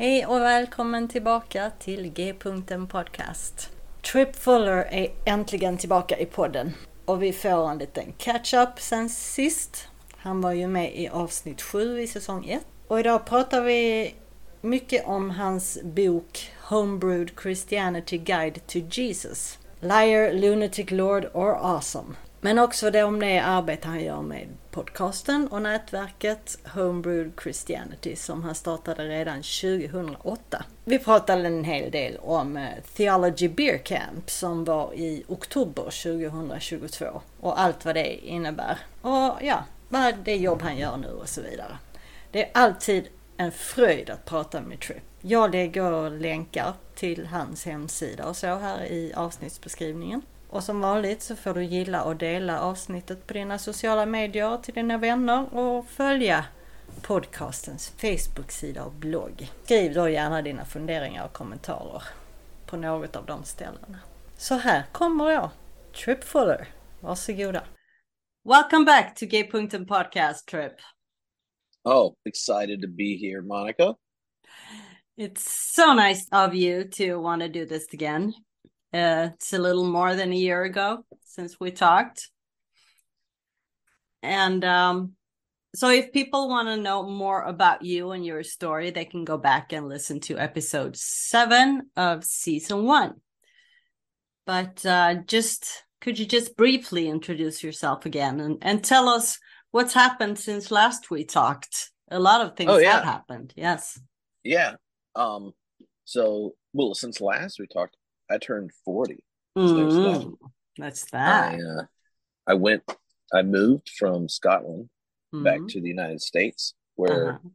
Hej och välkommen tillbaka till G-punkten Podcast. Trip Fuller är äntligen tillbaka i podden och vi får en liten catch-up sen sist. Han var ju med i avsnitt 7 i säsong 1. Och idag pratar vi mycket om hans bok Homebrewed Christianity Guide to Jesus. Liar, Lunatic Lord or Awesome. Men också det om det arbete han gör med podcasten och nätverket Homebrewed Christianity som han startade redan 2008. Vi pratade en hel del om eh, Theology Beer Camp som var i oktober 2022 och allt vad det innebär. Och ja, vad det jobb han gör nu och så vidare. Det är alltid en fröjd att prata med Trip. Jag lägger länkar till hans hemsida och så här i avsnittsbeskrivningen. Och som vanligt så får du gilla och dela avsnittet på dina sociala medier till dina vänner och följa podcastens Facebook-sida och blogg. Skriv då gärna dina funderingar och kommentarer på något av de ställena. Så här kommer jag, Trip Fuller. Varsågoda. Welcome back to G-punkten podcast Trip. Oh, excited to be here, Monica. It's so nice of you to want to do this again. Uh, it's a little more than a year ago since we talked. And um, so, if people want to know more about you and your story, they can go back and listen to episode seven of season one. But uh, just could you just briefly introduce yourself again and, and tell us what's happened since last we talked? A lot of things oh, yeah. have happened. Yes. Yeah. Um, so, well, since last we talked, I turned 40. Mm, that's that. I, uh, I went, I moved from Scotland mm-hmm. back to the United States, where uh-huh.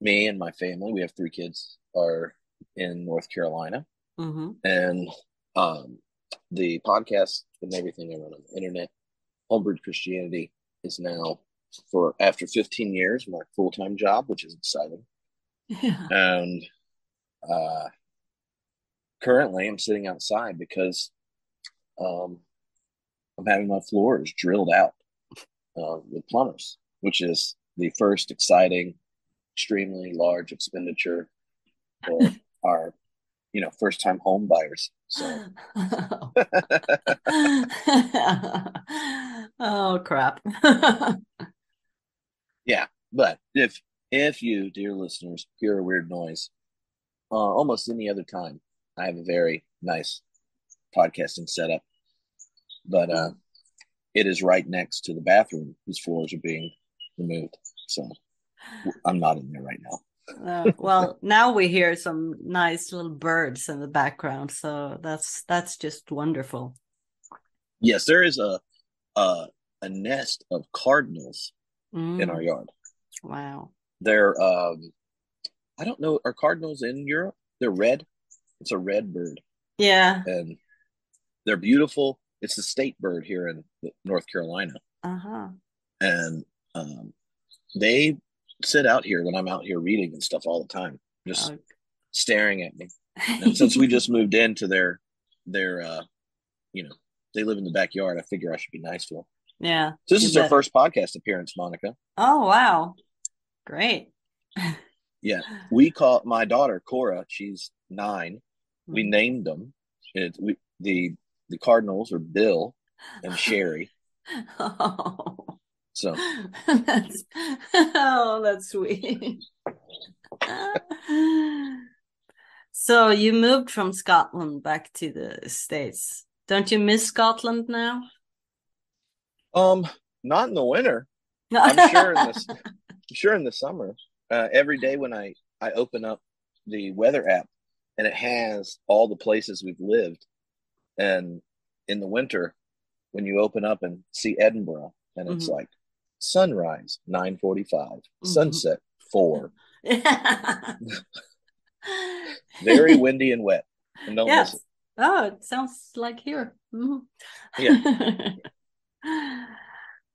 me and my family, we have three kids, are in North Carolina. Mm-hmm. And um, the podcast and everything I run on the internet, Homebrewed Christianity, is now for after 15 years my full time job, which is exciting. Yeah. And uh, currently I'm sitting outside because um, I'm having my floors drilled out uh, with plumbers, which is the first exciting, extremely large expenditure for our, you know, first time home buyers. So. oh crap. yeah, but if if you, dear listeners, hear a weird noise, uh, almost any other time, I have a very nice podcasting setup, but uh, it is right next to the bathroom whose floors are being removed. So I'm not in there right now. uh, well, now we hear some nice little birds in the background, so that's that's just wonderful. Yes, there is a a, a nest of cardinals mm. in our mm. yard. Wow. They're um I don't know, are cardinals in Europe? They're red. It's a red bird. Yeah. And they're beautiful. It's the state bird here in North Carolina. Uh-huh. And um, they sit out here when I'm out here reading and stuff all the time, just oh. staring at me. And since we just moved into their their uh you know, they live in the backyard, I figure I should be nice to them. Yeah. So this is bet. their first podcast appearance, Monica. Oh wow. Great. yeah. We call my daughter Cora, she's nine we named them. It, we, the the Cardinals are Bill and sherry. Oh. So that's oh, that's sweet. so you moved from Scotland back to the States. Don't you miss Scotland now? Um, not in the winter. I'm sure in the I'm sure in the summer. Uh, every day when I I open up the weather app and it has all the places we've lived, and in the winter when you open up and see Edinburgh and it's mm-hmm. like sunrise 945 mm-hmm. sunset 4 very windy and wet and don't yes. oh it sounds like here mm-hmm. yeah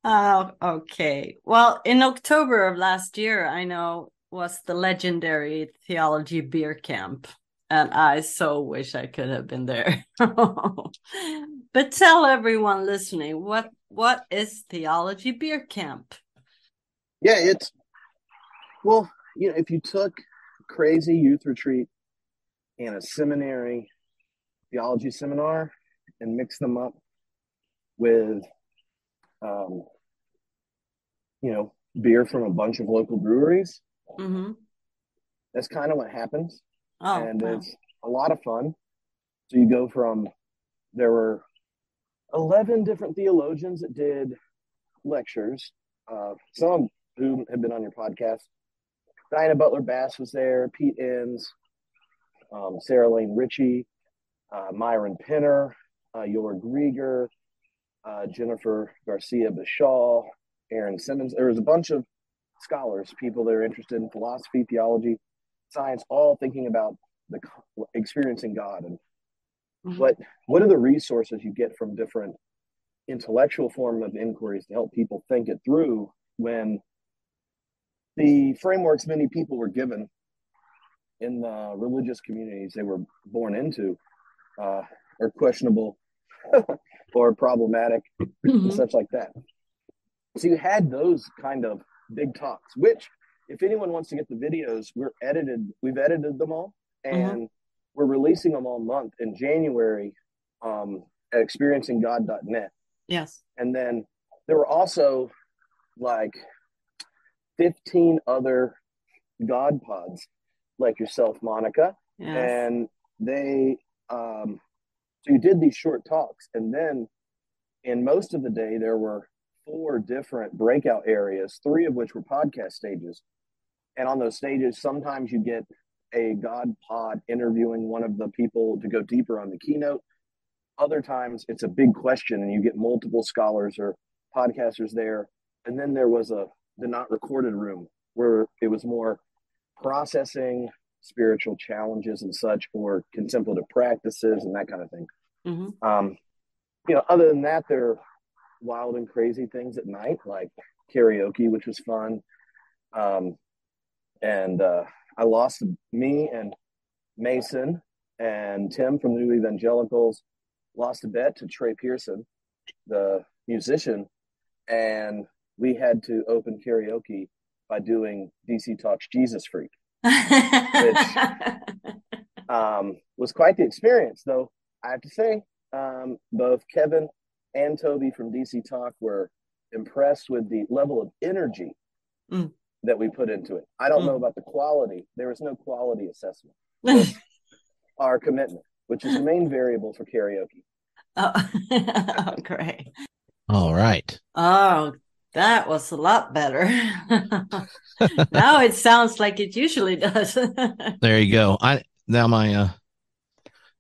oh okay well in october of last year i know was the legendary theology beer camp and I so wish I could have been there. but tell everyone listening what what is Theology Beer Camp? Yeah, it's well, you know, if you took crazy youth retreat and a seminary theology seminar and mix them up with um, you know, beer from a bunch of local breweries. Mm-hmm. That's kind of what happens. Oh, and wow. it's a lot of fun. So you go from there were 11 different theologians that did lectures. Uh, some who have been on your podcast. Diana Butler Bass was there, Pete Enns, um, Sarah Lane Ritchie, uh, Myron Penner, uh, Joerg Rieger, uh, Jennifer Garcia Bashaw, Aaron Simmons. There was a bunch of scholars, people that are interested in philosophy, theology, science, all thinking about the experiencing God and mm-hmm. what what are the resources you get from different intellectual form of inquiries to help people think it through when the frameworks many people were given in the religious communities they were born into uh, are questionable or problematic mm-hmm. and such like that. So you had those kind of big talks, which if anyone wants to get the videos, we're edited. We've edited them all, mm-hmm. and mm-hmm. we're releasing them all month in January um, at experiencing.god.net. Yes, and then there were also like fifteen other God pods like yourself, Monica, yes. and they. Um, so you did these short talks, and then in most of the day there were four different breakout areas, three of which were podcast stages and on those stages, sometimes you get a God pod interviewing one of the people to go deeper on the keynote. Other times it's a big question and you get multiple scholars or podcasters there. And then there was a the not recorded room where it was more processing spiritual challenges and such or contemplative practices and that kind of thing. Mm-hmm. Um, you know, other than that, there are wild and crazy things at night, like karaoke, which was fun. Um, and uh, I lost me and Mason and Tim from the New Evangelicals. Lost a bet to Trey Pearson, the musician, and we had to open karaoke by doing DC Talks Jesus Freak, which um, was quite the experience. Though I have to say, um, both Kevin and Toby from DC Talk were impressed with the level of energy mm that we put into it. I don't mm. know about the quality. There is no quality assessment. our commitment, which is the main variable for karaoke. Oh, oh great. All right. Oh, that was a lot better. now it sounds like it usually does. there you go. I now my uh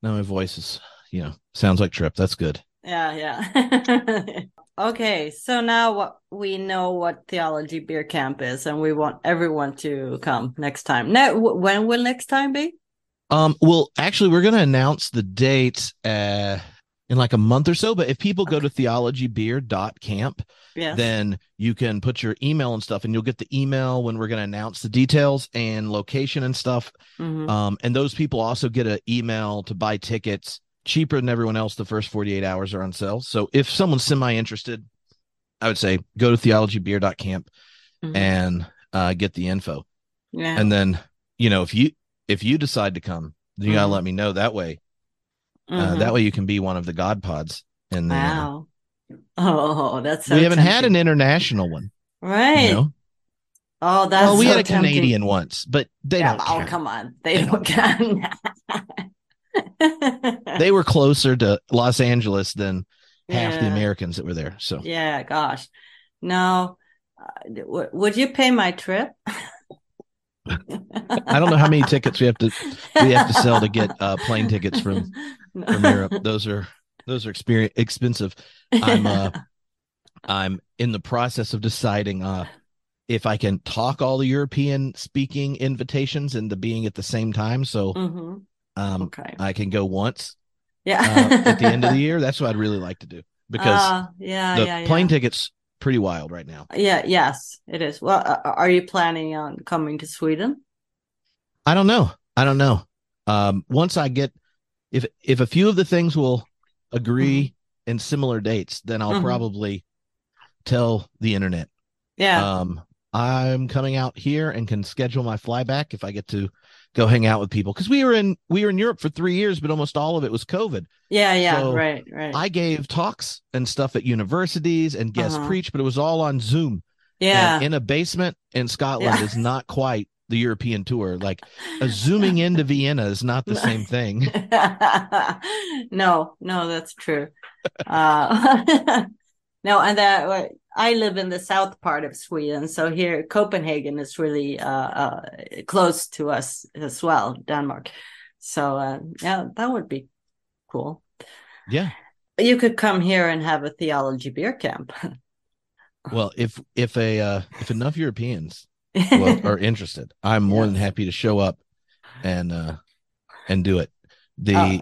now my voice is, you know, sounds like Tripp. That's good. Yeah, yeah. Okay, so now what we know what theology beer camp is, and we want everyone to come next time. Now, when will next time be? Um, well, actually, we're going to announce the date uh, in like a month or so. But if people okay. go to theologybeer.camp, yes. then you can put your email and stuff, and you'll get the email when we're going to announce the details and location and stuff. Mm-hmm. Um, and those people also get an email to buy tickets cheaper than everyone else the first 48 hours are on sale. So if someone's semi interested, I would say go to theologybeer.camp mm-hmm. and uh, get the info. Yeah. And then, you know, if you if you decide to come, then you mm-hmm. gotta let me know that way. Uh, mm-hmm. that way you can be one of the God pods. And wow. Oh, that's so we haven't tempting. had an international one, right? You know? Oh, that's well, we so had a tempting. Canadian once, but they yeah, don't. Oh, come on, they, they don't, don't they were closer to Los Angeles than half the Americans that were there. So yeah, gosh, no. Uh, w- would you pay my trip? I don't know how many tickets we have to we have to sell to get uh, plane tickets from from Europe. Those are those are experience expensive. I'm uh I'm in the process of deciding uh if I can talk all the European speaking invitations into being at the same time. So mm-hmm. um okay. I can go once. Yeah. uh, at the end of the year. That's what I'd really like to do because uh, yeah, the yeah, plane tickets pretty wild right now. Yeah, yes, it is. Well, uh, are you planning on coming to Sweden? I don't know. I don't know. Um, once I get if if a few of the things will agree mm-hmm. in similar dates, then I'll mm-hmm. probably tell the internet. Yeah. Um, I'm coming out here and can schedule my flyback if I get to go hang out with people because we were in we were in Europe for three years, but almost all of it was COVID. Yeah, yeah, so right, right. I gave talks and stuff at universities and guest uh-huh. preach, but it was all on Zoom. Yeah, and in a basement in Scotland yeah. is not quite the European tour. Like a zooming into Vienna is not the same thing. no, no, that's true. Uh, no, and I live in the south part of Sweden, so here Copenhagen is really uh, uh, close to us as well, Denmark. So uh, yeah, that would be cool. Yeah, you could come here and have a theology beer camp. well, if if a uh, if enough Europeans well, are interested, I'm more yes. than happy to show up and uh, and do it. The uh.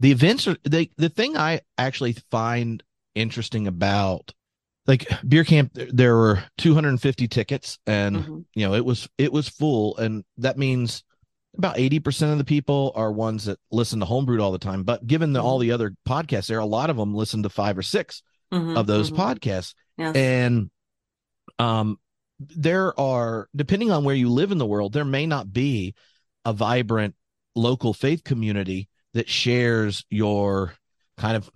the events are the the thing I actually find interesting about like beer camp there were 250 tickets and mm-hmm. you know it was it was full and that means about 80% of the people are ones that listen to homebrewed all the time but given the, mm-hmm. all the other podcasts there a lot of them listen to five or 6 mm-hmm. of those mm-hmm. podcasts yes. and um there are depending on where you live in the world there may not be a vibrant local faith community that shares your kind of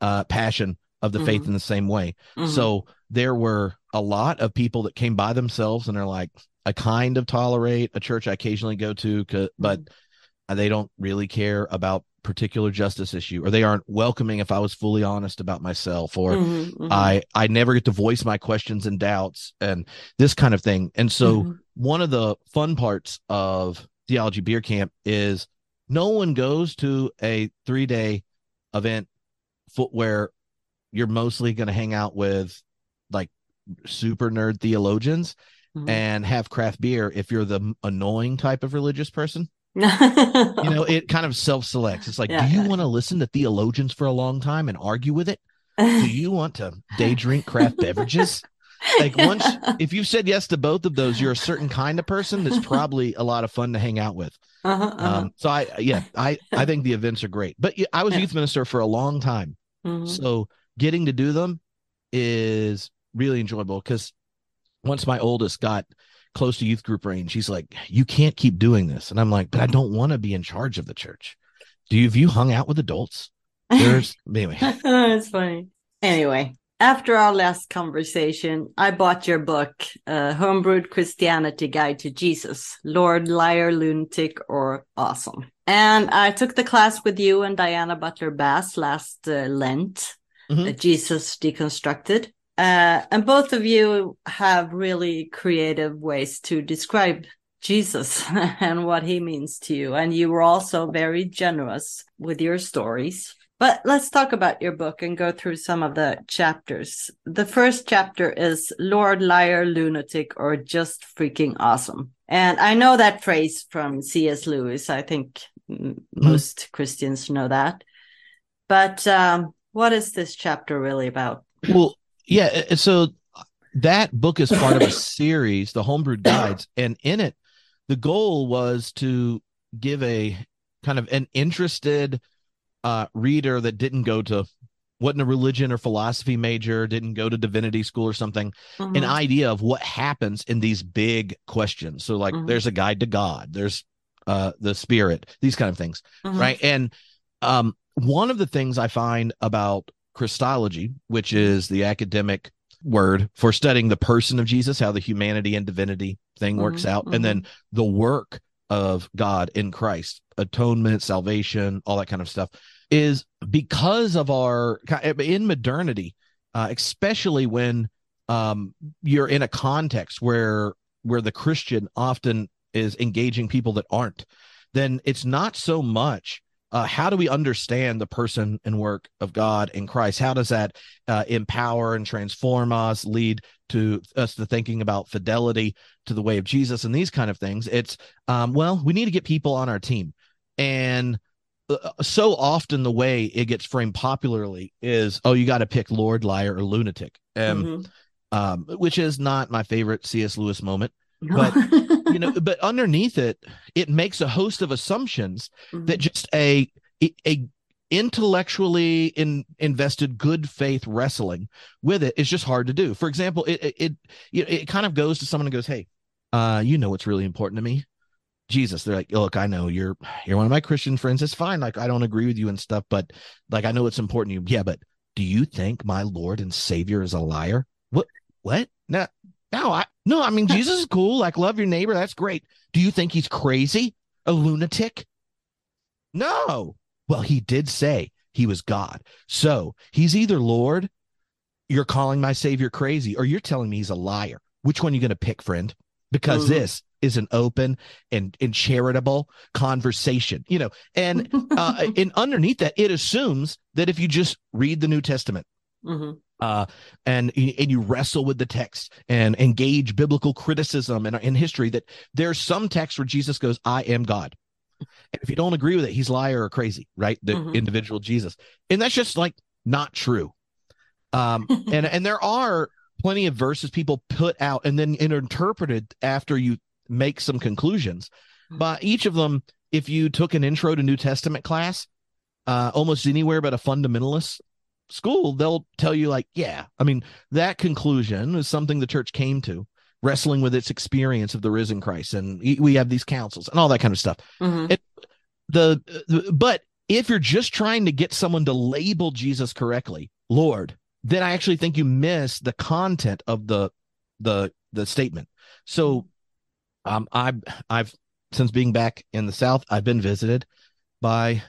uh passion of the mm-hmm. faith in the same way. Mm-hmm. So there were a lot of people that came by themselves and are like, I kind of tolerate a church I occasionally go to, but mm-hmm. they don't really care about particular justice issue or they aren't welcoming if i was fully honest about myself or mm-hmm, mm-hmm. i i never get to voice my questions and doubts and this kind of thing and so mm-hmm. one of the fun parts of theology beer camp is no one goes to a three day event where you're mostly going to hang out with like super nerd theologians mm-hmm. and have craft beer if you're the annoying type of religious person. you know, it kind of self selects. It's like, yeah, do you want to listen to theologians for a long time and argue with it? Do you want to day drink craft beverages? Like once, if you've said yes to both of those, you're a certain kind of person that's probably a lot of fun to hang out with. Uh-huh, uh-huh. Um, so I, yeah, I, I think the events are great. But I was yeah. youth minister for a long time, mm-hmm. so getting to do them is really enjoyable because once my oldest got close to youth group range, he's like, You can't keep doing this. And I'm like, But I don't want to be in charge of the church. Do you have you hung out with adults? There's anyway. That's funny. Anyway, after our last conversation, I bought your book, uh, Homebrewed Christianity Guide to Jesus, Lord, Liar, Lunatic, or Awesome. And I took the class with you and Diana Butler Bass last uh, Lent mm-hmm. Jesus Deconstructed. Uh, and both of you have really creative ways to describe Jesus and what he means to you. And you were also very generous with your stories. But let's talk about your book and go through some of the chapters. The first chapter is Lord, Liar, Lunatic, or Just Freaking Awesome. And I know that phrase from C.S. Lewis. I think mm-hmm. most Christians know that. But um, what is this chapter really about? Well, yeah. So that book is part of a series, the Homebrewed Guides, and in it, the goal was to give a kind of an interested uh, reader that didn't go to wasn't a religion or philosophy major, didn't go to divinity school or something, mm-hmm. an idea of what happens in these big questions. So, like, mm-hmm. there's a guide to God, there's uh, the spirit, these kind of things, mm-hmm. right? And um, one of the things I find about Christology, which is the academic word for studying the person of Jesus, how the humanity and divinity thing works mm-hmm, out, mm-hmm. and then mm-hmm. the work of God in Christ, atonement, salvation, all that kind of stuff, is because of our in modernity, uh, especially when um, you're in a context where where the Christian often is engaging people that aren't, then it's not so much uh, how do we understand the person and work of God in Christ? How does that uh, empower and transform us, lead to us to thinking about fidelity to the way of Jesus and these kind of things? It's, um, well, we need to get people on our team. And uh, so often the way it gets framed popularly is, oh, you got to pick Lord, liar, or lunatic, um, mm-hmm. um, which is not my favorite C.S. Lewis moment but you know but underneath it it makes a host of assumptions mm-hmm. that just a a intellectually in, invested good faith wrestling with it is just hard to do. For example it it it, it kind of goes to someone and goes hey uh you know what's really important to me? Jesus. They're like look i know you're you're one of my christian friends. It's fine. Like i don't agree with you and stuff but like i know it's important to you. Yeah but do you think my lord and savior is a liar? What what? No no, I no, I mean Jesus is cool. Like love your neighbor, that's great. Do you think he's crazy? A lunatic? No. Well, he did say he was God. So he's either Lord, you're calling my savior crazy, or you're telling me he's a liar. Which one are you going to pick, friend? Because mm-hmm. this is an open and, and charitable conversation, you know, and uh, and underneath that, it assumes that if you just read the New Testament, mm-hmm uh, and and you wrestle with the text and engage biblical criticism and in history that there's some text where Jesus goes, "I am God." And if you don't agree with it, he's liar or crazy, right? The mm-hmm. individual Jesus, and that's just like not true. Um, and and there are plenty of verses people put out and then interpreted after you make some conclusions. Hmm. But each of them, if you took an intro to New Testament class, uh, almost anywhere but a fundamentalist school, they'll tell you, like, yeah, I mean, that conclusion is something the church came to, wrestling with its experience of the risen Christ. And we have these councils and all that kind of stuff. Mm-hmm. It, the, the, but if you're just trying to get someone to label Jesus correctly, Lord, then I actually think you miss the content of the the the statement. So um I've I've since being back in the South, I've been visited by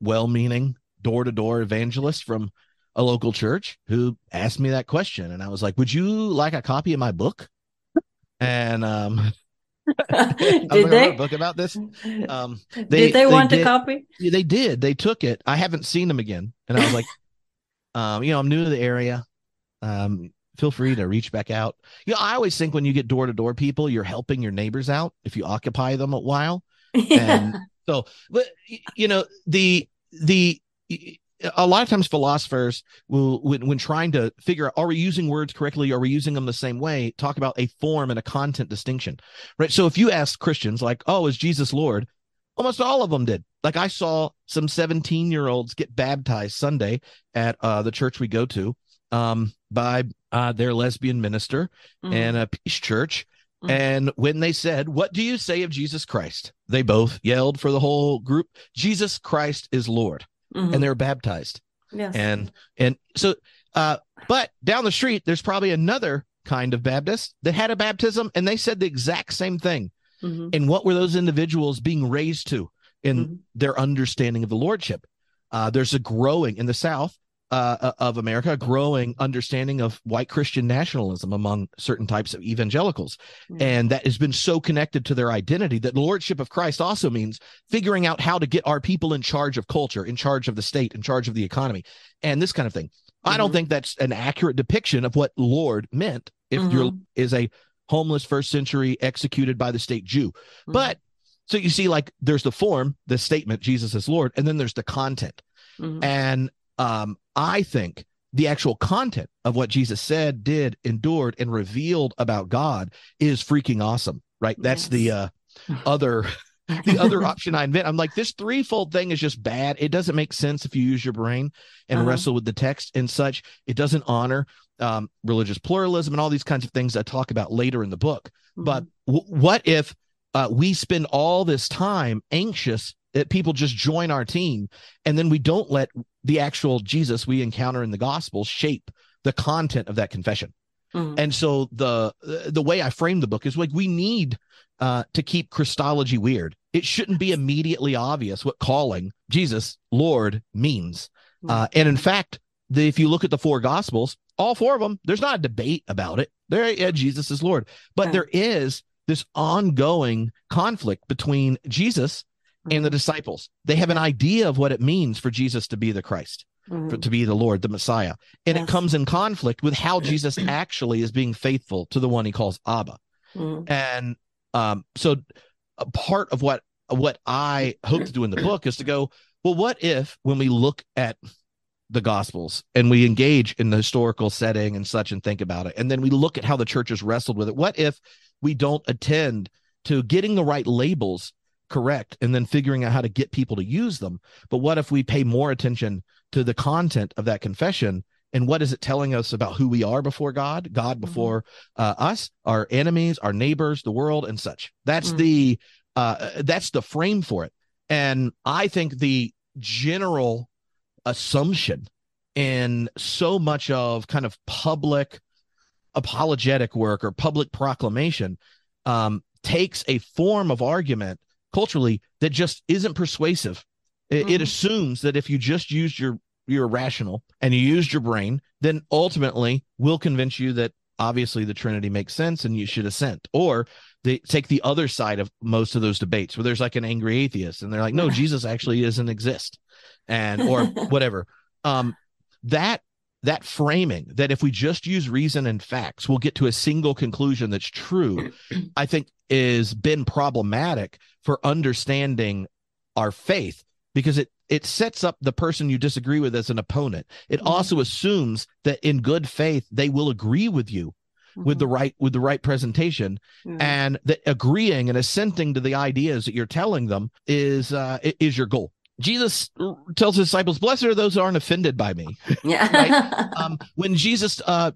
well-meaning door-to-door evangelists from a local church who asked me that question and i was like would you like a copy of my book? And um did they book about this. Um they, did they, they want did, a copy they did. They took it. I haven't seen them again. And i was like um you know i'm new to the area. Um feel free to reach back out. You know i always think when you get door to door people you're helping your neighbors out if you occupy them a while. Yeah. and so but you know the the a lot of times philosophers will when, when trying to figure out are we using words correctly? Are we using them the same way? Talk about a form and a content distinction right? So if you ask christians like oh is jesus lord? Almost all of them did. Like i saw some 17 year olds get baptized sunday at uh, the church we go to um, by uh, their lesbian minister mm-hmm. and a peace church. Mm-hmm. and when they said what do you say of jesus christ? they both yelled for the whole group jesus christ is lord mm-hmm. and they were baptized. Yes. And and so uh but down the street there's probably another kind of Baptist that had a baptism and they said the exact same thing. Mm-hmm. And what were those individuals being raised to in mm-hmm. their understanding of the lordship? Uh, there's a growing in the South uh, uh, of America, growing understanding of white Christian nationalism among certain types of evangelicals. Mm. And that has been so connected to their identity that the Lordship of Christ also means figuring out how to get our people in charge of culture, in charge of the state, in charge of the economy, and this kind of thing. Mm-hmm. I don't mm-hmm. think that's an accurate depiction of what Lord meant if mm-hmm. you're is a homeless first century executed by the state Jew. Mm-hmm. But so you see, like there's the form, the statement, Jesus is Lord, and then there's the content. Mm-hmm. And um, I think the actual content of what Jesus said, did, endured, and revealed about God is freaking awesome, right? Yes. That's the uh, other. the other option I invent. I'm like, this threefold thing is just bad. It doesn't make sense if you use your brain and uh-huh. wrestle with the text and such. It doesn't honor um, religious pluralism and all these kinds of things I talk about later in the book. Mm-hmm. But w- what if uh, we spend all this time anxious that people just join our team and then we don't let the actual Jesus we encounter in the gospel shape the content of that confession. Mm-hmm. And so the the way I frame the book is like we need uh, to keep Christology weird. It shouldn't be immediately obvious what calling Jesus Lord means. Mm-hmm. Uh, and in fact, the, if you look at the four gospels, all four of them, there's not a debate about it. There, yeah, Jesus is Lord, but there is this ongoing conflict between Jesus and the disciples. They have an idea of what it means for Jesus to be the Christ, mm-hmm. for, to be the Lord, the Messiah. And yes. it comes in conflict with how Jesus actually is being faithful to the one he calls Abba. Mm-hmm. And um, so a part of what what I hope to do in the book is to go, well, what if when we look at the gospels and we engage in the historical setting and such and think about it and then we look at how the church has wrestled with it what if we don't attend to getting the right labels correct and then figuring out how to get people to use them but what if we pay more attention to the content of that confession and what is it telling us about who we are before god god mm-hmm. before uh, us our enemies our neighbors the world and such that's mm-hmm. the uh, that's the frame for it and i think the general assumption in so much of kind of public apologetic work or public proclamation um, takes a form of argument culturally that just isn't persuasive. It, mm-hmm. it assumes that if you just used your you're rational and you used your brain, then ultimately we'll convince you that obviously the Trinity makes sense and you should assent. Or they take the other side of most of those debates where there's like an angry atheist and they're like, no, Jesus actually doesn't exist and or whatever. Um, that that framing that if we just use reason and facts, we'll get to a single conclusion that's true, I think is been problematic for understanding our faith because it it sets up the person you disagree with as an opponent. It mm-hmm. also assumes that in good faith they will agree with you mm-hmm. with the mm-hmm. right with the right presentation mm-hmm. and that agreeing and assenting to the ideas that you're telling them is uh is your goal. Jesus tells his disciples, "Blessed are those who aren't offended by me." Yeah. right? um, when Jesus uh,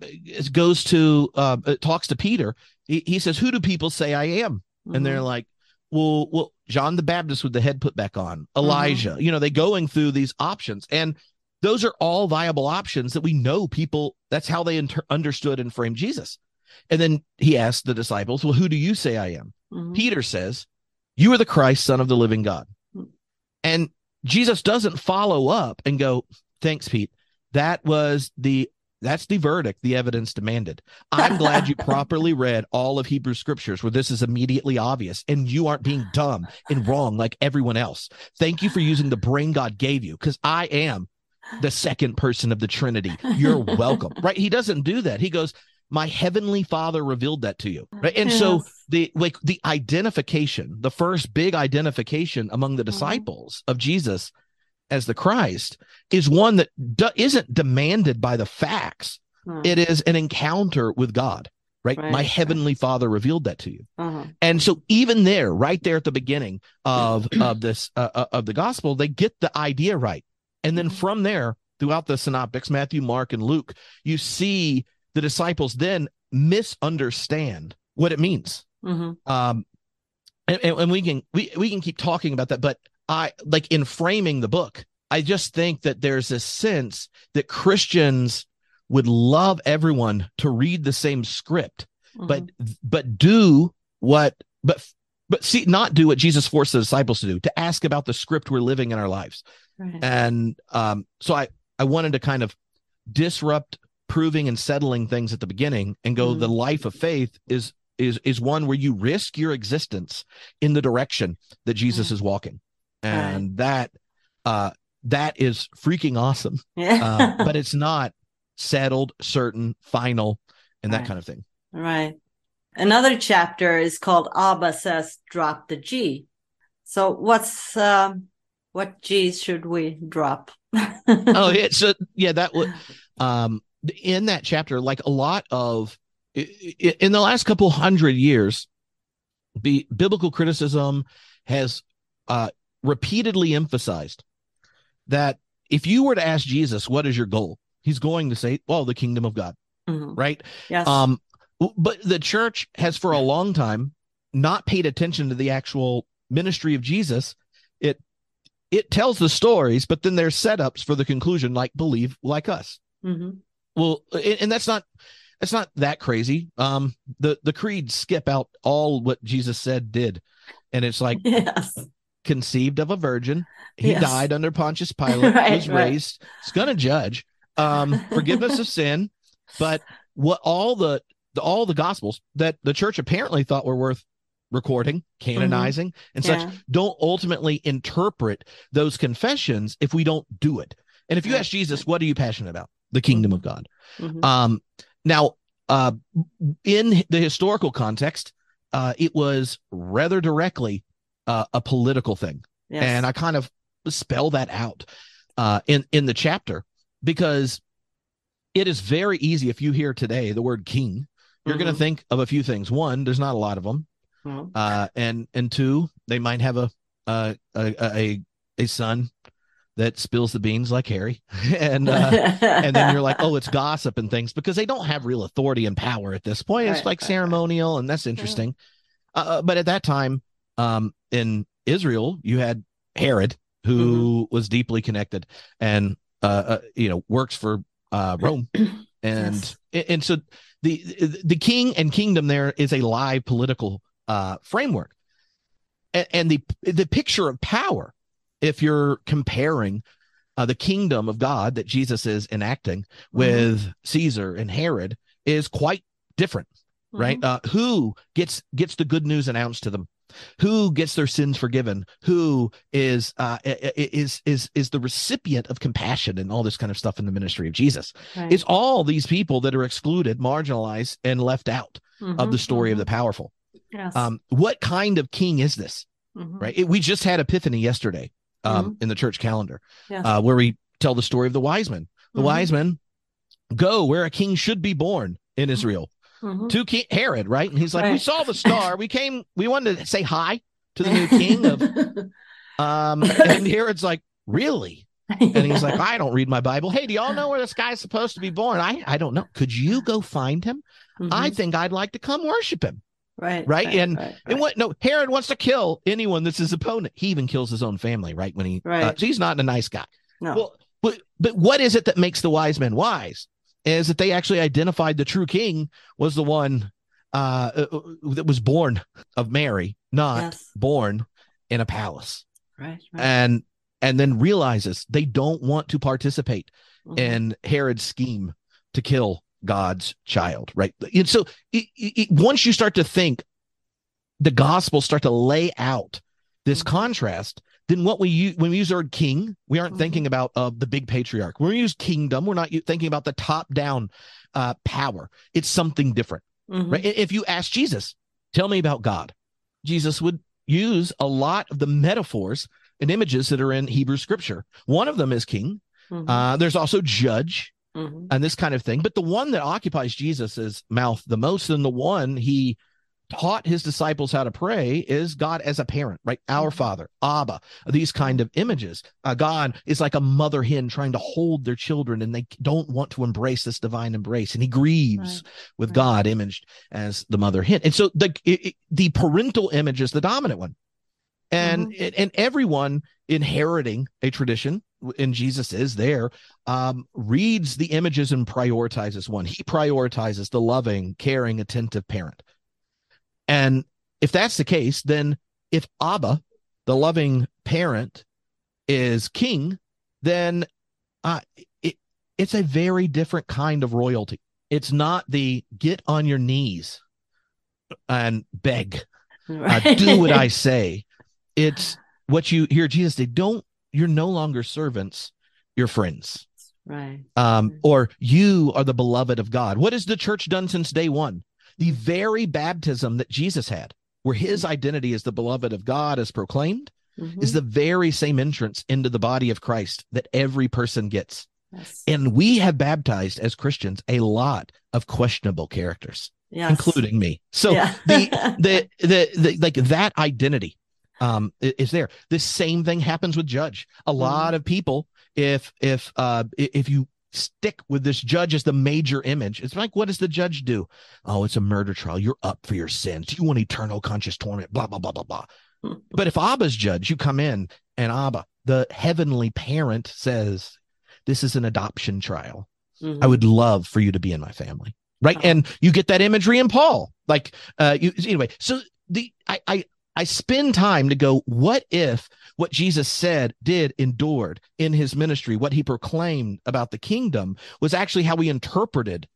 goes to uh, talks to Peter, he, he, says, "Who do people say I am?" Mm-hmm. And they're mm-hmm. like, "Well, well, John the Baptist with the head put back on, Elijah." Mm-hmm. You know, they going through these options, and those are all viable options that we know people. That's how they inter- understood and framed Jesus. And then he asked the disciples, "Well, who do you say I am?" Mm-hmm. Peter says, "You are the Christ, Son of the Living God." Mm. And Jesus doesn't follow up and go, thanks, Pete. That was the that's the verdict the evidence demanded. I'm glad you properly read all of Hebrew scriptures where this is immediately obvious and you aren't being dumb and wrong like everyone else. Thank you for using the brain God gave you because I am the second person of the Trinity. You're welcome. Right? He doesn't do that. He goes, my heavenly father revealed that to you right and yes. so the like the identification the first big identification among the mm-hmm. disciples mm-hmm. of jesus as the christ is one that isn't demanded by the facts mm-hmm. it is an encounter with god right, right. my heavenly father revealed that to you uh-huh. and so even there right there at the beginning of of this uh, uh, of the gospel they get the idea right and then mm-hmm. from there throughout the synoptics matthew mark and luke you see the disciples then misunderstand what it means. Mm-hmm. Um, and, and we can we we can keep talking about that, but I like in framing the book, I just think that there's a sense that Christians would love everyone to read the same script, mm-hmm. but but do what but but see not do what Jesus forced the disciples to do to ask about the script we're living in our lives. Right. And um, so I I wanted to kind of disrupt proving and settling things at the beginning and go mm. the life of faith is is is one where you risk your existence in the direction that Jesus mm. is walking and that uh that is freaking awesome yeah. uh, but it's not settled certain final and that right. kind of thing right another chapter is called abba says drop the g so what's um what g should we drop oh yeah so yeah that would um in that chapter, like a lot of in the last couple hundred years, be, biblical criticism has uh, repeatedly emphasized that if you were to ask Jesus, "What is your goal?" He's going to say, "Well, the kingdom of God." Mm-hmm. Right? Yes. Um, but the church has for a long time not paid attention to the actual ministry of Jesus. It it tells the stories, but then there's setups for the conclusion, like believe like us. Mm-hmm. Well, and that's not that's not that crazy. Um, the the creeds skip out all what Jesus said did, and it's like yes. conceived of a virgin. He yes. died under Pontius Pilate. right, was raised. Right. He's gonna judge. Um, forgiveness of sin, but what all the, the all the gospels that the church apparently thought were worth recording, canonizing, mm-hmm. and yeah. such don't ultimately interpret those confessions if we don't do it. And if you ask Jesus, what are you passionate about? The kingdom of God. Mm-hmm. Um, now, uh, in the historical context, uh, it was rather directly uh, a political thing, yes. and I kind of spell that out uh, in in the chapter because it is very easy if you hear today the word king, you're mm-hmm. going to think of a few things. One, there's not a lot of them, mm-hmm. uh, and and two, they might have a a a, a son that spills the beans like Harry, and uh, and then you're like, oh, it's gossip and things because they don't have real authority and power at this point. It's like right, ceremonial, right. and that's interesting. Yeah. Uh, uh, but at that time, um, in Israel, you had Herod, who mm-hmm. was deeply connected and uh, uh you know works for uh, Rome, and yes. and so the the king and kingdom there is a live political uh, framework, and, and the the picture of power if you're comparing uh, the kingdom of God that Jesus is enacting mm-hmm. with mm-hmm. Caesar and Herod is quite different, mm-hmm. right? Uh, who gets gets the good news announced to them? Who gets their sins forgiven? Who is uh, is is is the recipient of compassion and all this kind of stuff in the ministry of Jesus? Right. It's all these people that are excluded, marginalized, and left out mm-hmm. of the story of mm-hmm. the powerful. Yes. Um, what kind of king is this? Mm-hmm. Right. It, we just had Epiphany yesterday um, mm-hmm. in the church calendar, yes. uh, where we tell the story of the wise men. The mm-hmm. wise men go where a king should be born in mm-hmm. Israel. Mm-hmm. To King Herod, right? And he's like, right. "We saw the star. We came. We wanted to say hi to the new king of." Um, and Herod's like, "Really?" And he's like, "I don't read my Bible. Hey, do y'all know where this guy's supposed to be born? I I don't know. Could you go find him? I mm-hmm. think I'd like to come worship him." Right. Right. right and right, and what no Herod wants to kill anyone that's his opponent. He even kills his own family, right? When he uh, right. Uh, so he's not a nice guy. No. Well, but but what is it that makes the wise men wise? Is that they actually identified the true king was the one uh, uh, uh that was born of Mary, not yes. born in a palace. Right, right. And and then realizes they don't want to participate mm-hmm. in Herod's scheme to kill God's child, right? And so it, it, once you start to think the gospel start to lay out this mm-hmm. contrast, then what we use when we use the word king, we aren't mm-hmm. thinking about uh, the big patriarch. When we use kingdom, we're not thinking about the top down uh, power. It's something different, mm-hmm. right? If you ask Jesus, tell me about God, Jesus would use a lot of the metaphors and images that are in Hebrew scripture. One of them is king. Mm-hmm. Uh, there's also judge mm-hmm. and this kind of thing. But the one that occupies Jesus's mouth the most, and the one he taught his disciples how to pray is God as a parent, right? Our mm-hmm. Father, Abba, these kind of images. Uh, God is like a mother hen trying to hold their children and they don't want to embrace this divine embrace. And he grieves right. with right. God imaged as the mother hen. And so the, it, the parental image is the dominant one. And, mm-hmm. and everyone inheriting a tradition and Jesus is there, um, reads the images and prioritizes one. He prioritizes the loving, caring, attentive parent. And if that's the case, then if Abba, the loving parent, is king, then uh, it, it's a very different kind of royalty. It's not the get on your knees and beg, right. uh, do what I say. It's what you hear Jesus say, don't you're no longer servants, you're friends. Right. Um, or you are the beloved of God. What has the church done since day one? The very baptism that Jesus had, where his identity as the beloved of God is proclaimed, mm-hmm. is the very same entrance into the body of Christ that every person gets. Yes. And we have baptized as Christians a lot of questionable characters, yes. including me. So yeah. the, the, the the like that identity um, is there. The same thing happens with judge. A mm-hmm. lot of people, if if uh, if you stick with this judge as the major image, it's like, what does the judge do? Oh, it's a murder trial. You're up for your sins. You want eternal conscious torment. Blah blah blah blah blah. but if Abba's judge, you come in and Abba. The heavenly parent says, This is an adoption trial. Mm-hmm. I would love for you to be in my family. Right. Oh. And you get that imagery in Paul. Like, uh, you, anyway, so the, I, I, I spend time to go, what if what Jesus said, did, endured in his ministry, what he proclaimed about the kingdom was actually how he interpreted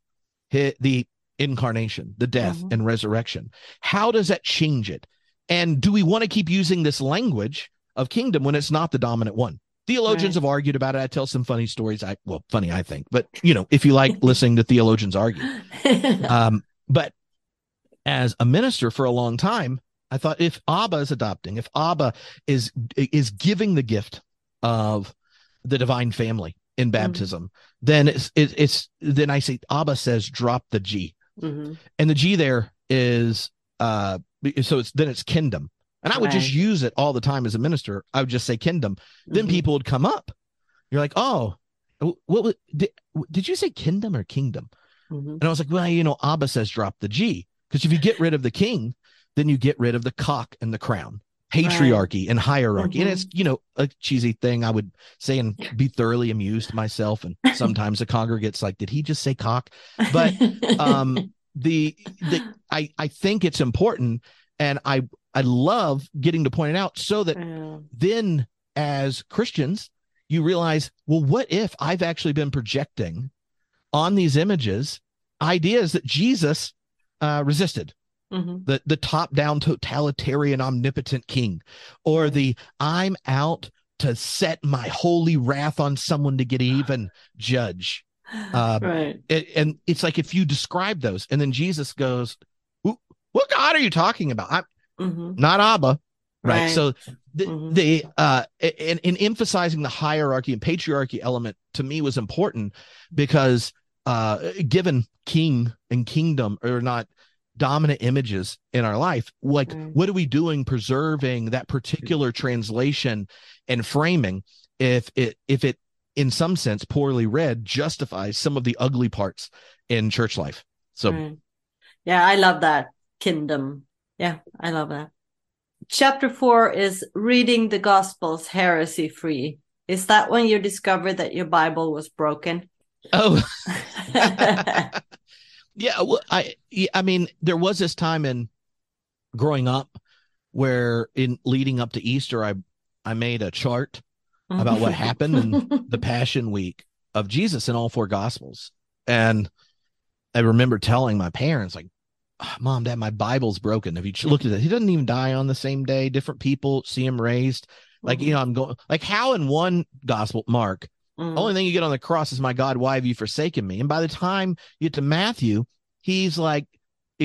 the incarnation, the death mm-hmm. and resurrection? How does that change it? And do we want to keep using this language of kingdom when it's not the dominant one? Theologians right. have argued about it. I tell some funny stories. I well, funny, I think, but you know, if you like listening to theologians argue. Um, but as a minister for a long time, I thought if Abba is adopting, if Abba is is giving the gift of the divine family in mm-hmm. baptism, mm-hmm. then it's it, it's then I say Abba says drop the G, mm-hmm. and the G there is uh so it's then it's kingdom and I would right. just use it all the time as a minister. I would just say kingdom. Mm-hmm. Then people would come up. You're like, oh, what was, did, did you say kingdom or kingdom? Mm-hmm. And I was like, well, you know, Abba says drop the G because if you get rid of the king, then you get rid of the cock and the crown, patriarchy right. and hierarchy. Mm-hmm. And it's, you know, a cheesy thing I would say and be thoroughly amused myself. And sometimes the congregate's like, did he just say cock? But um the, the I, I think it's important and I I love getting to point it out so that yeah. then as Christians, you realize, well, what if I've actually been projecting on these images ideas that Jesus uh, resisted? Mm-hmm. The the top down totalitarian omnipotent king, or the I'm out to set my holy wrath on someone to get even judge. Uh, right. It, and it's like if you describe those, and then Jesus goes, "What God are you talking about? I'm mm-hmm. not Abba. Right. right. So the, mm-hmm. the uh in, in emphasizing the hierarchy and patriarchy element to me was important because uh given king and kingdom are not dominant images in our life like right. what are we doing preserving that particular translation and framing if it if it in some sense poorly read justifies some of the ugly parts in church life so right. yeah i love that kingdom yeah, I love that. Chapter four is reading the Gospels heresy free. Is that when you discovered that your Bible was broken? Oh, yeah. Well, I, I mean, there was this time in growing up where, in leading up to Easter, I, I made a chart mm-hmm. about what happened in the Passion Week of Jesus in all four Gospels, and I remember telling my parents, like, ah, mom, dad, my Bible's broken. Have you look at it, he doesn't even die on the same day. Different people see him raised. Like, you mm-hmm. know, I'm going like how in one gospel, Mark, mm. only thing you get on the cross is my God, why have you forsaken me? And by the time you get to Matthew, he's like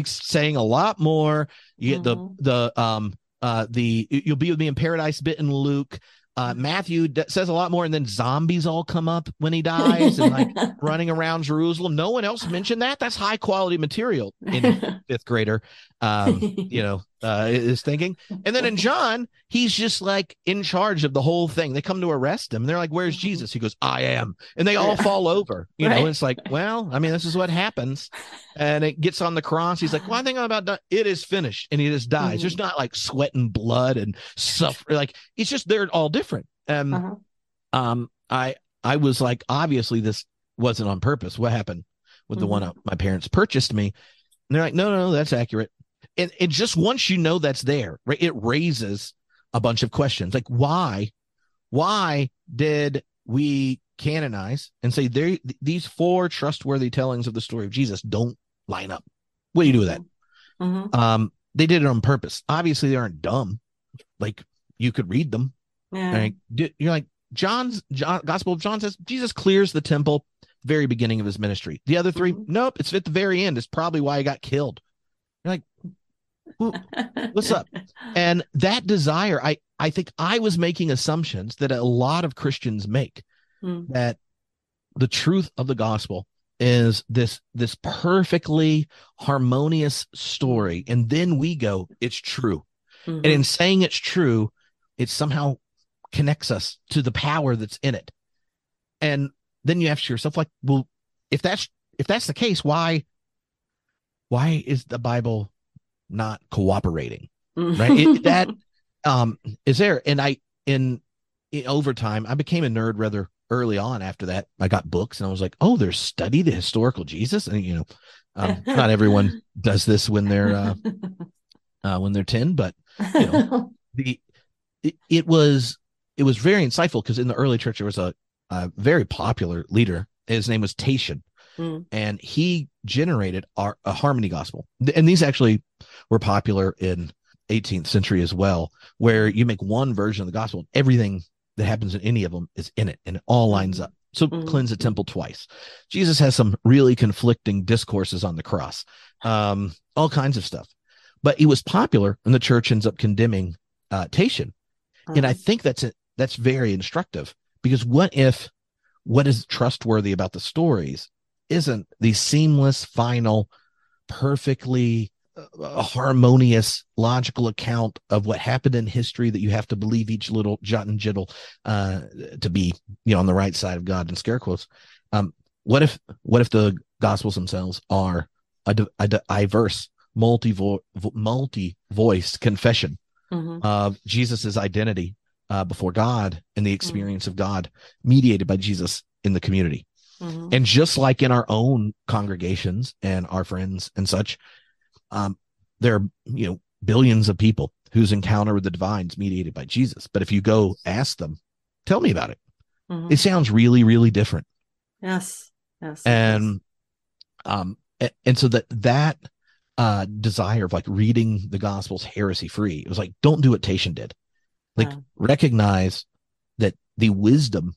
saying a lot more. You get mm-hmm. the the um uh the you'll be with me in paradise bit in Luke. Uh, Matthew d- says a lot more, and then zombies all come up when he dies and like running around Jerusalem. No one else mentioned that. That's high quality material in fifth grader. Um, you know, uh, is thinking. And then in John, he's just like in charge of the whole thing. They come to arrest him. They're like, "Where's mm-hmm. Jesus?" He goes, "I am," and they all fall over. You right. know, it's like, well, I mean, this is what happens. And it gets on the cross. He's like, "One thing I'm about done. It is finished," and he just dies. Mm-hmm. There's not like sweat and blood and suffer. Like it's just they're all different. Um, uh-huh. um, I I was like, obviously this wasn't on purpose. What happened with mm-hmm. the one mm-hmm. my parents purchased me? And they're like, no, no, no, that's accurate and it just once you know that's there, right? It raises a bunch of questions like why, why did we canonize and say there these four trustworthy tellings of the story of Jesus don't line up? What do you do with that? Mm-hmm. Um, they did it on purpose. Obviously, they aren't dumb. Like you could read them. Yeah. Right? You're like John's John, Gospel of John says Jesus clears the temple very beginning of his ministry. The other 3 mm-hmm. nope, it's at the very end. It's probably why he got killed. What's up and that desire i i think i was making assumptions that a lot of christians make mm. that the truth of the gospel is this this perfectly harmonious story and then we go it's true mm-hmm. and in saying it's true it somehow connects us to the power that's in it and then you ask yourself like well if that's if that's the case why why is the bible not cooperating right it, that um is there and i in over time, I became a nerd rather early on. After that, I got books and I was like, oh, there's study the historical Jesus, and you know, um, not everyone does this when they're uh, uh, when they're ten, but you know, the it, it was it was very insightful because in the early church there was a, a very popular leader. His name was Tatian, mm. and he generated our, a harmony gospel. And these actually were popular in 18th century as well, where you make one version of the gospel, everything that happens in any of them is in it, and it all lines mm-hmm. up. So mm-hmm. cleanse the temple twice. Jesus has some really conflicting discourses on the cross, um, all kinds of stuff. But it was popular, and the church ends up condemning uh, Tatian. Mm-hmm. And I mm-hmm. think that's it. That's very instructive because what if what is trustworthy about the stories isn't the seamless, final, perfectly a harmonious, logical account of what happened in history that you have to believe each little jot and jittle uh, to be, you know, on the right side of God in scare quotes. Um, what if, what if the Gospels themselves are a, a diverse, multi multi voiced confession mm-hmm. of Jesus's identity uh, before God and the mm-hmm. experience mm-hmm. of God mediated by Jesus in the community? Mm-hmm. And just like in our own congregations and our friends and such, um, there are you know billions of people whose encounter with the divine is mediated by Jesus. But if you go ask them, tell me about it. Mm-hmm. It sounds really, really different. Yes. Yes. And um and, so that that uh desire of like reading the gospels heresy free, it was like, don't do what Tatian did. Like yeah. recognize that the wisdom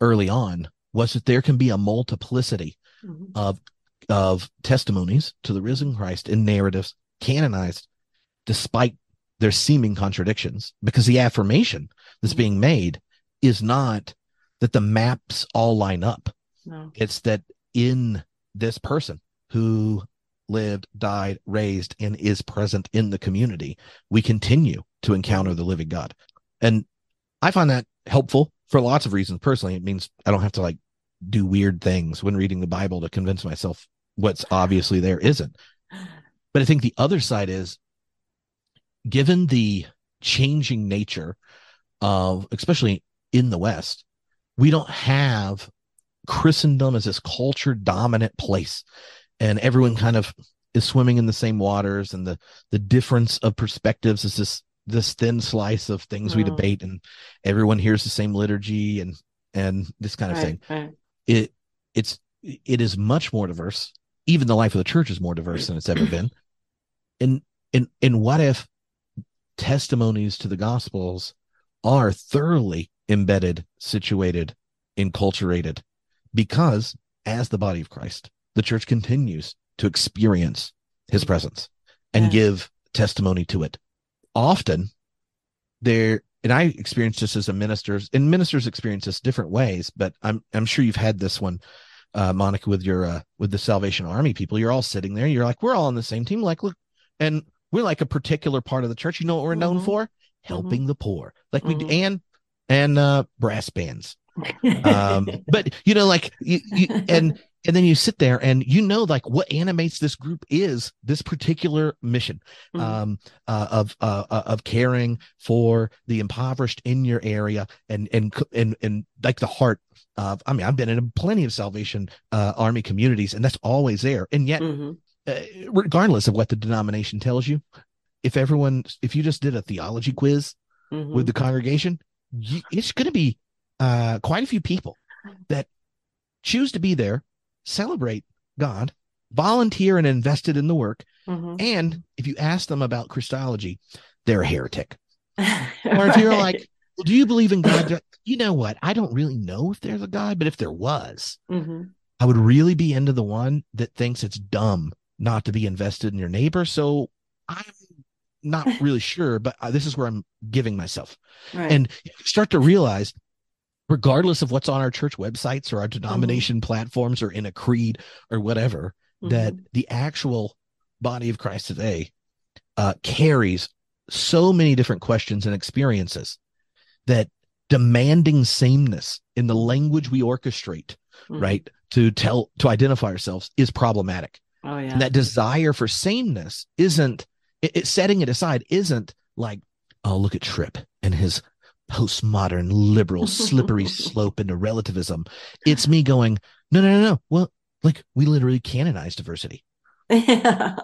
early on was that there can be a multiplicity mm-hmm. of of testimonies to the risen Christ in narratives canonized despite their seeming contradictions because the affirmation that's mm-hmm. being made is not that the maps all line up. No. It's that in this person who lived, died, raised, and is present in the community, we continue to encounter the living God. And I find that helpful for lots of reasons. Personally, it means I don't have to like do weird things when reading the Bible to convince myself what's obviously there isn't. But I think the other side is given the changing nature of, especially in the West, we don't have Christendom as this culture dominant place. And everyone kind of is swimming in the same waters and the the difference of perspectives is this this thin slice of things we hmm. debate and everyone hears the same liturgy and and this kind of right, thing right. it it's it is much more diverse even the life of the church is more diverse than it's ever been. And and and what if testimonies to the gospels are thoroughly embedded, situated, enculturated, because as the body of Christ, the church continues to experience his presence and yeah. give testimony to it. Often there and I experienced this as a minister, and ministers experience this different ways, but I'm I'm sure you've had this one uh, Monica, with your uh, with the Salvation Army people. You're all sitting there. You're like, we're all on the same team. Like, look, and we're like a particular part of the church. You know what we're mm-hmm. known for? Helping mm-hmm. the poor. Like mm-hmm. we and and uh, brass bands. um, but you know, like you, you and and then you sit there and you know like what animates this group is this particular mission mm-hmm. um, uh, of uh, uh, of caring for the impoverished in your area and and and and like the heart of i mean i've been in plenty of salvation uh, army communities and that's always there and yet mm-hmm. Uh, regardless of what the denomination tells you if everyone if you just did a theology quiz mm-hmm. with the congregation you, it's going to be uh, quite a few people that choose to be there celebrate God, volunteer and invested in the work. Mm-hmm. And if you ask them about Christology, they're a heretic. Or if you're like, well, do you believe in God? you know what? I don't really know if there's a God, but if there was, mm-hmm. I would really be into the one that thinks it's dumb not to be invested in your neighbor. So I'm not really sure, but this is where I'm giving myself. Right. And start to realize regardless of what's on our church websites or our denomination mm-hmm. platforms or in a creed or whatever, mm-hmm. that the actual body of Christ today uh, carries so many different questions and experiences that demanding sameness in the language we orchestrate, mm-hmm. right, to tell, to identify ourselves is problematic. Oh, yeah. And that desire for sameness isn't, it, it setting it aside isn't like, oh, look at Tripp and his postmodern liberal slippery slope into relativism. It's me going, no, no, no, no. Well, like we literally canonize diversity. Yeah.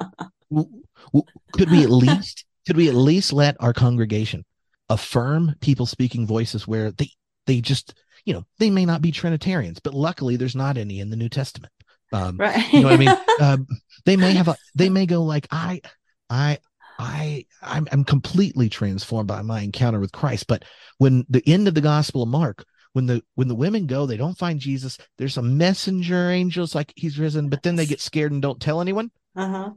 Could we at least could we at least let our congregation affirm people speaking voices where they they just you know they may not be Trinitarians, but luckily there's not any in the New Testament. Um, right. you know what I mean? Um, they may have a they may go like I I I I'm, I'm completely transformed by my encounter with Christ. But when the end of the Gospel of Mark, when the when the women go, they don't find Jesus. There's some messenger angels like he's risen, but then they get scared and don't tell anyone. Uh-huh.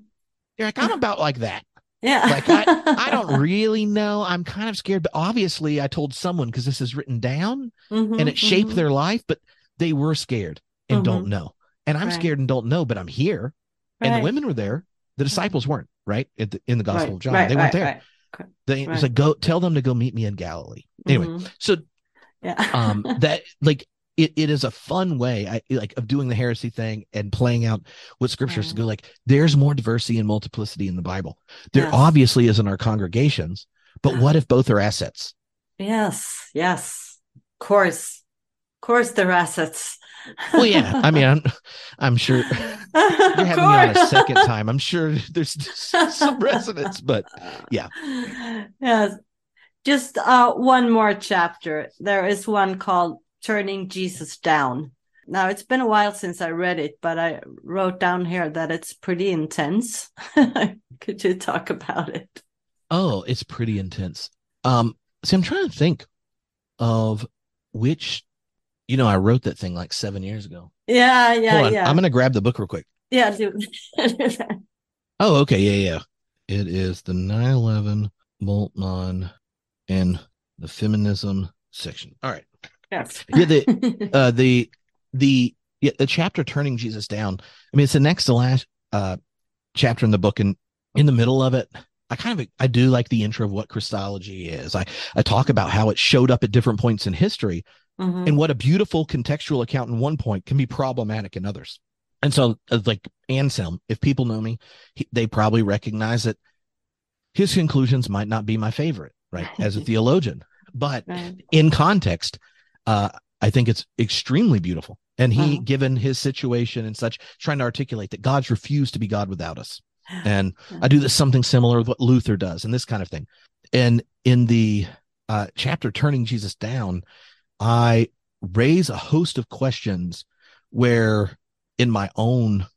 They're like, I'm about like that. Yeah. like I, I don't really know. I'm kind of scared, but obviously I told someone because this is written down mm-hmm, and it shaped mm-hmm. their life, but they were scared and mm-hmm. don't know. And I'm right. scared and don't know, but I'm here. Right. And the women were there. The disciples weren't, right? The, in the Gospel right. of John. they weren't there. They, It's like, go tell them to go meet me in Galilee. Anyway, mm-hmm. so yeah. um that like it, it is a fun way I like of doing the heresy thing and playing out what scriptures to go like there's more diversity and multiplicity in the Bible. There yes. obviously is in our congregations, but what if both are assets? Yes, yes. Of course. Of course they're assets. well, yeah. I mean, I'm, I'm sure you're having me on a second time. I'm sure there's some resonance, but yeah. Yes. Just uh, one more chapter. There is one called turning Jesus down. Now, it's been a while since I read it, but I wrote down here that it's pretty intense. Could you talk about it? Oh, it's pretty intense. Um, see, I'm trying to think of which, you know, I wrote that thing like seven years ago. Yeah, yeah, yeah. I'm going to grab the book real quick. Yeah, do, Oh, okay. Yeah, yeah. It is the 9 11 Moltmann and the feminism section. All right. Yes. yeah, the uh the the yeah, the chapter turning Jesus down. I mean, it's the next to last uh chapter in the book, and in the middle of it, I kind of I do like the intro of what Christology is. I I talk about how it showed up at different points in history, mm-hmm. and what a beautiful contextual account in one point can be problematic in others. And so, uh, like Anselm, if people know me, he, they probably recognize that his conclusions might not be my favorite, right, as a theologian, but right. in context, uh, I think it's extremely beautiful. And he, uh-huh. given his situation and such, trying to articulate that God's refused to be God without us. And I do this something similar with what Luther does and this kind of thing. And in the uh, chapter Turning Jesus Down, I raise a host of questions where in my own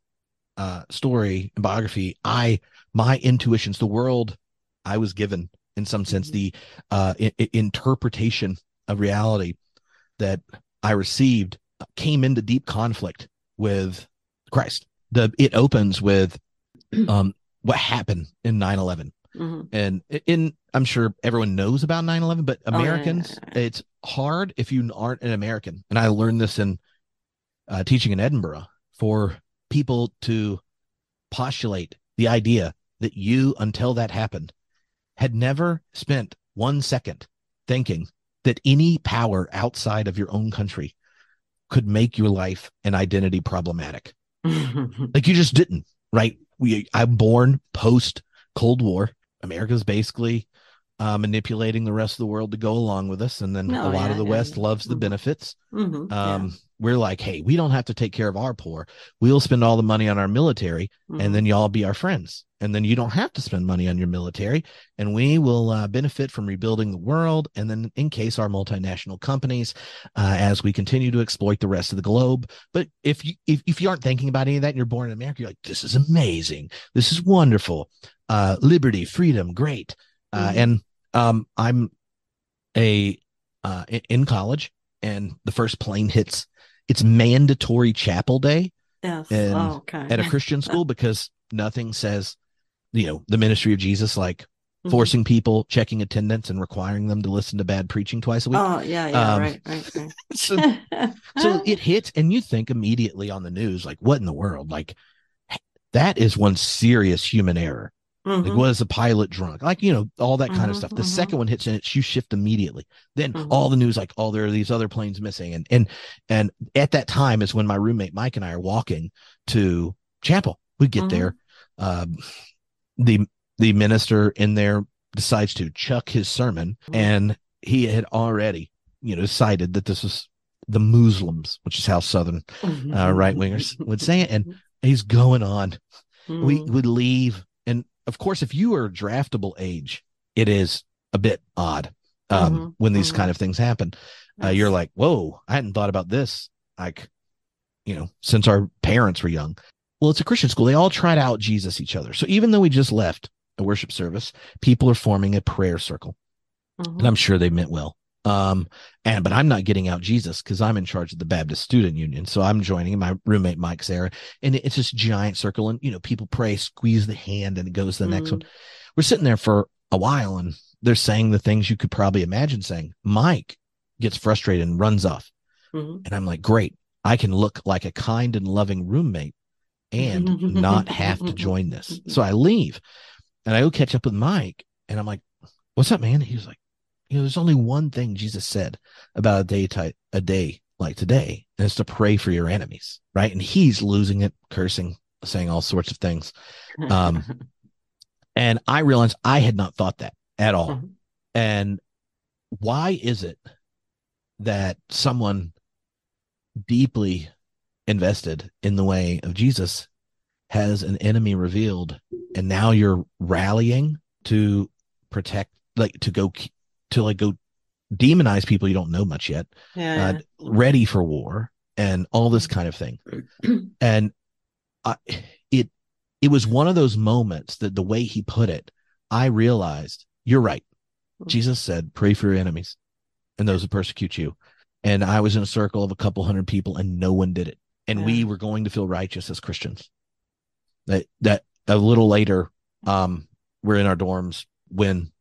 uh, story and biography, I, my intuitions, the world I was given in some sense, mm-hmm. the uh, I- interpretation of reality that I received came into deep conflict with Christ. The it opens with um what happened in 9-11. Mm-hmm. And in I'm sure everyone knows about 9-11, but Americans, oh, yeah, yeah, yeah. it's hard if you aren't an American. And I learned this in uh, teaching in Edinburgh for people to postulate the idea that you, until that happened, had never spent one second thinking that any power outside of your own country could make your life and identity problematic. like you just didn't, right? We I'm born post Cold War. America's basically uh, manipulating the rest of the world to go along with us, and then a lot yeah, of the yeah, West yeah. loves the mm-hmm. benefits. Mm-hmm, um, we're like, hey, we don't have to take care of our poor. We'll spend all the money on our military, mm-hmm. and then y'all be our friends. And then you don't have to spend money on your military, and we will uh, benefit from rebuilding the world. And then, in case our multinational companies, uh, as we continue to exploit the rest of the globe. But if you if, if you aren't thinking about any of that, and you're born in America, you're like, this is amazing. This is wonderful. Uh, liberty, freedom, great. Uh, mm-hmm. and um, I'm a uh, in college, and the first plane hits it's mandatory chapel day yes. and oh, okay. at a Christian school because nothing says, you know, the ministry of Jesus like mm-hmm. forcing people, checking attendance, and requiring them to listen to bad preaching twice a week. Oh yeah, yeah, um, right, right, right. so, so it hits, and you think immediately on the news, like, what in the world? Like, that is one serious human error. Mm-hmm. Like, was the pilot drunk? Like, you know, all that kind mm-hmm, of stuff. The mm-hmm. second one hits and it's you shift immediately. Then mm-hmm. all the news, like, oh, there are these other planes missing. And and and at that time is when my roommate Mike and I are walking to chapel. We get there. Um, the the minister in there decides to chuck his sermon mm-hmm. and he had already, you know, decided that this was the Muslims, which is how Southern uh, right wingers would say it. And he's going on. We would leave. Of course, if you are draftable age, it is a bit odd um, mm-hmm. when these mm-hmm. kind of things happen. Uh, you're like, whoa, I hadn't thought about this. Like, you know, since our parents were young. Well, it's a Christian school. They all tried out Jesus each other. So even though we just left a worship service, people are forming a prayer circle. Mm-hmm. And I'm sure they meant well. Um, and but I'm not getting out Jesus because I'm in charge of the Baptist Student Union. So I'm joining my roommate Mike Sarah, and it's this giant circle, and you know, people pray, squeeze the hand, and it goes to the mm-hmm. next one. We're sitting there for a while, and they're saying the things you could probably imagine saying. Mike gets frustrated and runs off. Mm-hmm. And I'm like, great. I can look like a kind and loving roommate and not have to join this. So I leave and I go catch up with Mike and I'm like, what's up, man? He's like, you know, there's only one thing Jesus said about a day type, a day like today, and it's to pray for your enemies, right? And he's losing it, cursing, saying all sorts of things. Um, and I realized I had not thought that at all. Mm-hmm. And why is it that someone deeply invested in the way of Jesus has an enemy revealed and now you're rallying to protect like to go to like go demonize people you don't know much yet yeah. uh, ready for war and all this kind of thing and I, it it was one of those moments that the way he put it i realized you're right hmm. jesus said pray for your enemies and those who persecute you. And I was in a circle of a couple hundred people and no one did it. And yeah. we were going to feel righteous as Christians. That that a little later, um, we're in our dorms when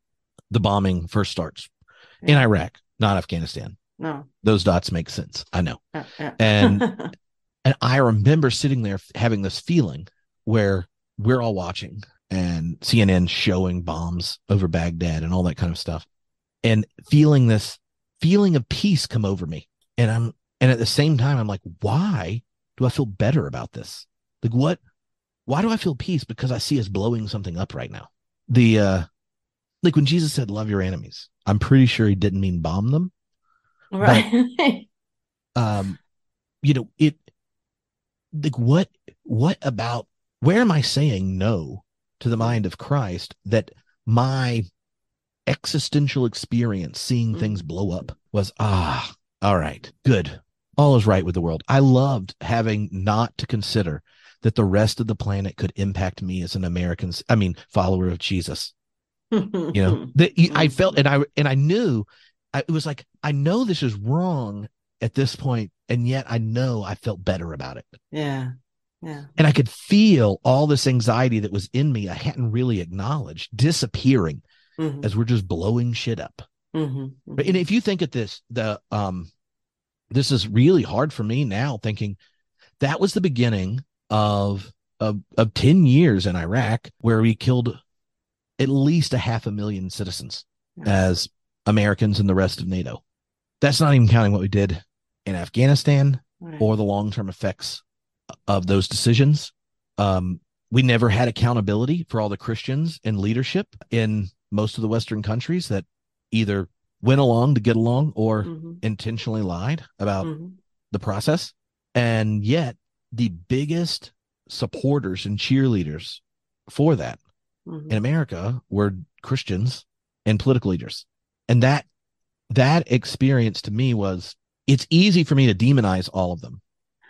the bombing first starts yeah. in Iraq, not Afghanistan. No. Those dots make sense. I know. Yeah, and and I remember sitting there having this feeling where we're all watching and CNN showing bombs over Baghdad and all that kind of stuff and feeling this feeling of peace come over me. And I'm, and at the same time, I'm like, why do I feel better about this? Like, what, why do I feel peace? Because I see us blowing something up right now. The, uh, like when Jesus said, love your enemies, I'm pretty sure he didn't mean bomb them. Right. But, um, you know, it, like, what, what about, where am I saying no to the mind of Christ that my existential experience seeing mm. things blow up was ah all right good all is right with the world i loved having not to consider that the rest of the planet could impact me as an american i mean follower of jesus you know that i felt and i and i knew I, it was like i know this is wrong at this point and yet i know i felt better about it yeah yeah. And I could feel all this anxiety that was in me I hadn't really acknowledged disappearing mm-hmm. as we're just blowing shit up. Mm-hmm. But and if you think at this, the um, this is really hard for me now. Thinking that was the beginning of of of ten years in Iraq where we killed at least a half a million citizens as Americans and the rest of NATO. That's not even counting what we did in Afghanistan right. or the long term effects of those decisions. Um, we never had accountability for all the Christians in leadership in most of the Western countries that either went along to get along or mm-hmm. intentionally lied about mm-hmm. the process. And yet, the biggest supporters and cheerleaders for that mm-hmm. in America were Christians and political leaders. And that that experience to me was it's easy for me to demonize all of them,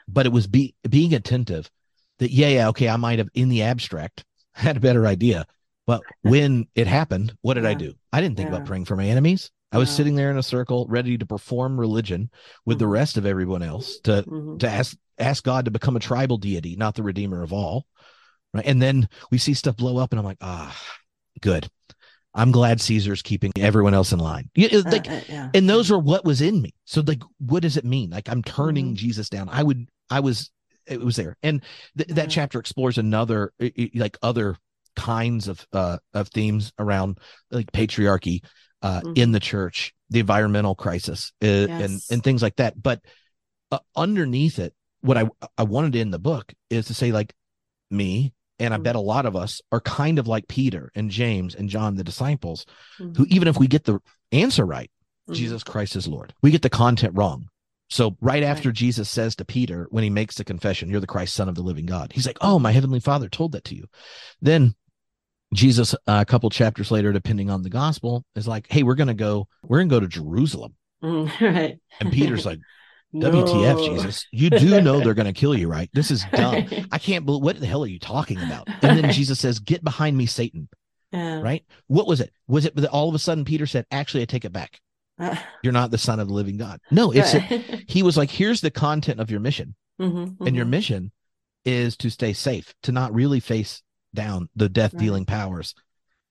but it was be, being attentive that yeah, yeah, okay, I might have in the abstract had a better idea, but when it happened, what did yeah. I do? I didn't think yeah. about praying for my enemies. I was sitting there in a circle, ready to perform religion with mm-hmm. the rest of everyone else to mm-hmm. to ask ask God to become a tribal deity, not the redeemer of all. Right. And then we see stuff blow up, and I'm like, ah, good. I'm glad Caesar's keeping everyone else in line. Like, uh, uh, yeah. and those are what was in me. So, like, what does it mean? Like, I'm turning mm-hmm. Jesus down. I would, I was, it was there, and th- that chapter explores another, like, other kinds of uh, of themes around like patriarchy uh, mm-hmm. in the church, the environmental crisis, uh, yes. and and things like that. But uh, underneath it, what I I wanted in the book is to say like me and I mm-hmm. bet a lot of us are kind of like Peter and James and John the disciples, mm-hmm. who even if we get the answer right, mm-hmm. Jesus Christ is Lord. We get the content wrong. So right after right. Jesus says to Peter, when he makes the confession, you're the Christ, son of the living God, he's like, oh, my heavenly father told that to you. Then Jesus, uh, a couple chapters later, depending on the gospel, is like, hey, we're going to go, we're going to go to Jerusalem. right. And Peter's like, WTF. Jesus. You do know they're going to kill you, right? This is dumb. I can't believe what the hell are you talking about? And then Jesus says, Get behind me, Satan. Right? What was it? Was it that all of a sudden Peter said, Actually, I take it back. Uh, You're not the son of the living God. No, it's a, he was like, Here's the content of your mission. Mm-hmm, mm-hmm. And your mission is to stay safe, to not really face down the death dealing right. powers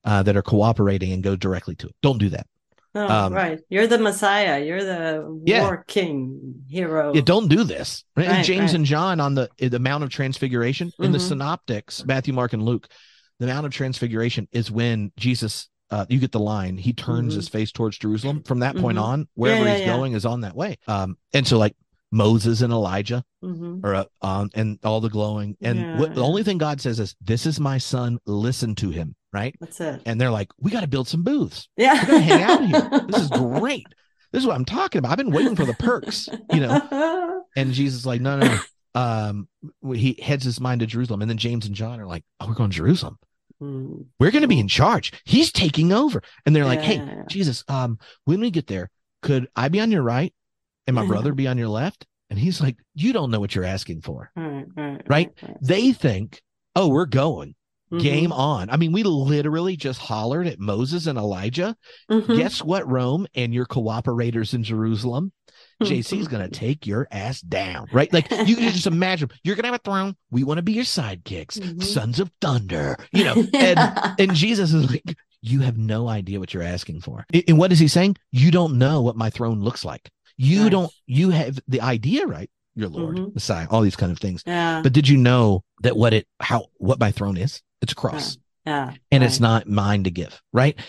uh, that are cooperating and go directly to it. Don't do that. Oh, um, right. You're the Messiah. You're the yeah. war king hero. Yeah, don't do this. Right? James right. and John on the the Mount of Transfiguration mm-hmm. in the mm-hmm. Synoptics, Matthew, Mark, and Luke. The Mount of Transfiguration is when Jesus. Uh, you get the line. He turns mm-hmm. his face towards Jerusalem. From that point mm-hmm. on, wherever yeah, yeah, he's going is on that way. Um, and so like Moses and Elijah mm-hmm. are uh, and all the glowing. And what, the only thing God says is, "This is my son. Listen to him." right? That's it. And they're like, we got to build some booths. Yeah. We're going to hang out here. This is great. This is what I'm talking about. I've been waiting for the perks, you know? And Jesus is like, no, no. Um, he heads his mind to Jerusalem. And then James and John are like, oh, we're going to Jerusalem. Mm. We're going to be in charge. He's taking over. And they're like, hey. Jesus, um, when we get there, could I be on your right and my brother mm-hmm. be on your left? And he's like, you don't know what you're asking for. Mm, mm, mm, right? right, right? right. They think, oh, we're going. Mm-hmm. Game on. I mean, we literally just hollered at Moses and Elijah. Mm-hmm. Guess what, Rome and your cooperators in Jerusalem? JC's going to mm-hmm. take your ass down, right? Like you can just imagine you're going to have a throne. We want to be your sidekicks, mm-hmm. sons of thunder, you know. And and Jesus is like, you have no idea what you're asking for. And what is he saying? You don't know what my throne looks like. You nice. don't. You have the idea, right? Your Lord, mm-hmm. Messiah, all these kind of things. Yeah. But did you know that what it how what my throne is? It's a cross. Yeah. yeah and right. it's not mine to give, right?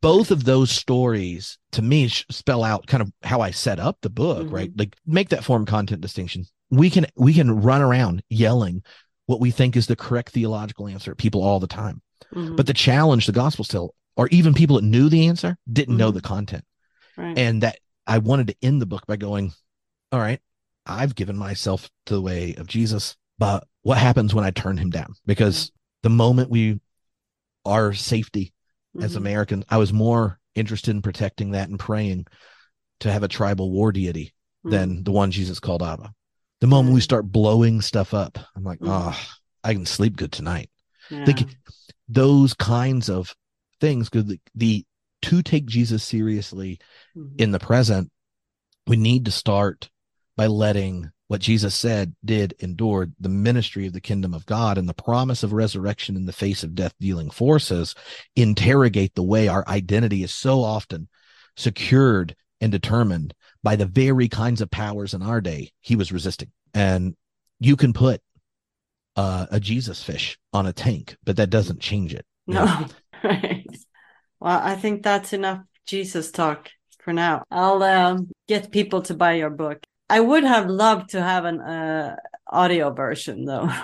Both of those stories to me spell out kind of how I set up the book, mm-hmm. right? Like make that form content distinction. We can we can run around yelling what we think is the correct theological answer at people all the time. Mm-hmm. But the challenge the gospel still or even people that knew the answer didn't mm-hmm. know the content. Right. And that I wanted to end the book by going, all right, I've given myself to the way of Jesus, but what happens when I turn him down? Because the moment we our safety mm-hmm. as Americans, I was more interested in protecting that and praying to have a tribal war deity mm-hmm. than the one Jesus called Abba. The moment we start blowing stuff up, I'm like, mm-hmm. oh, I can sleep good tonight. Yeah. Like, those kinds of things, because the, the to take Jesus seriously mm-hmm. in the present, we need to start by letting what Jesus said, did, endured the ministry of the kingdom of God and the promise of resurrection in the face of death dealing forces interrogate the way our identity is so often secured and determined by the very kinds of powers in our day he was resisting. And you can put uh, a Jesus fish on a tank, but that doesn't change it. No. Right. Well, I think that's enough Jesus talk for now. I'll um, get people to buy your book. I would have loved to have an uh, audio version though.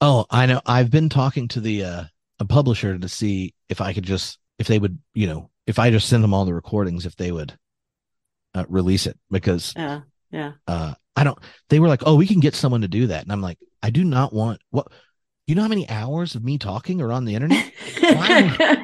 Oh, I know. I've been talking to the uh, a publisher to see if I could just if they would, you know, if I just send them all the recordings, if they would uh, release it because yeah, yeah. Uh, I don't. They were like, oh, we can get someone to do that, and I'm like, I do not want what. You know how many hours of me talking are on the internet?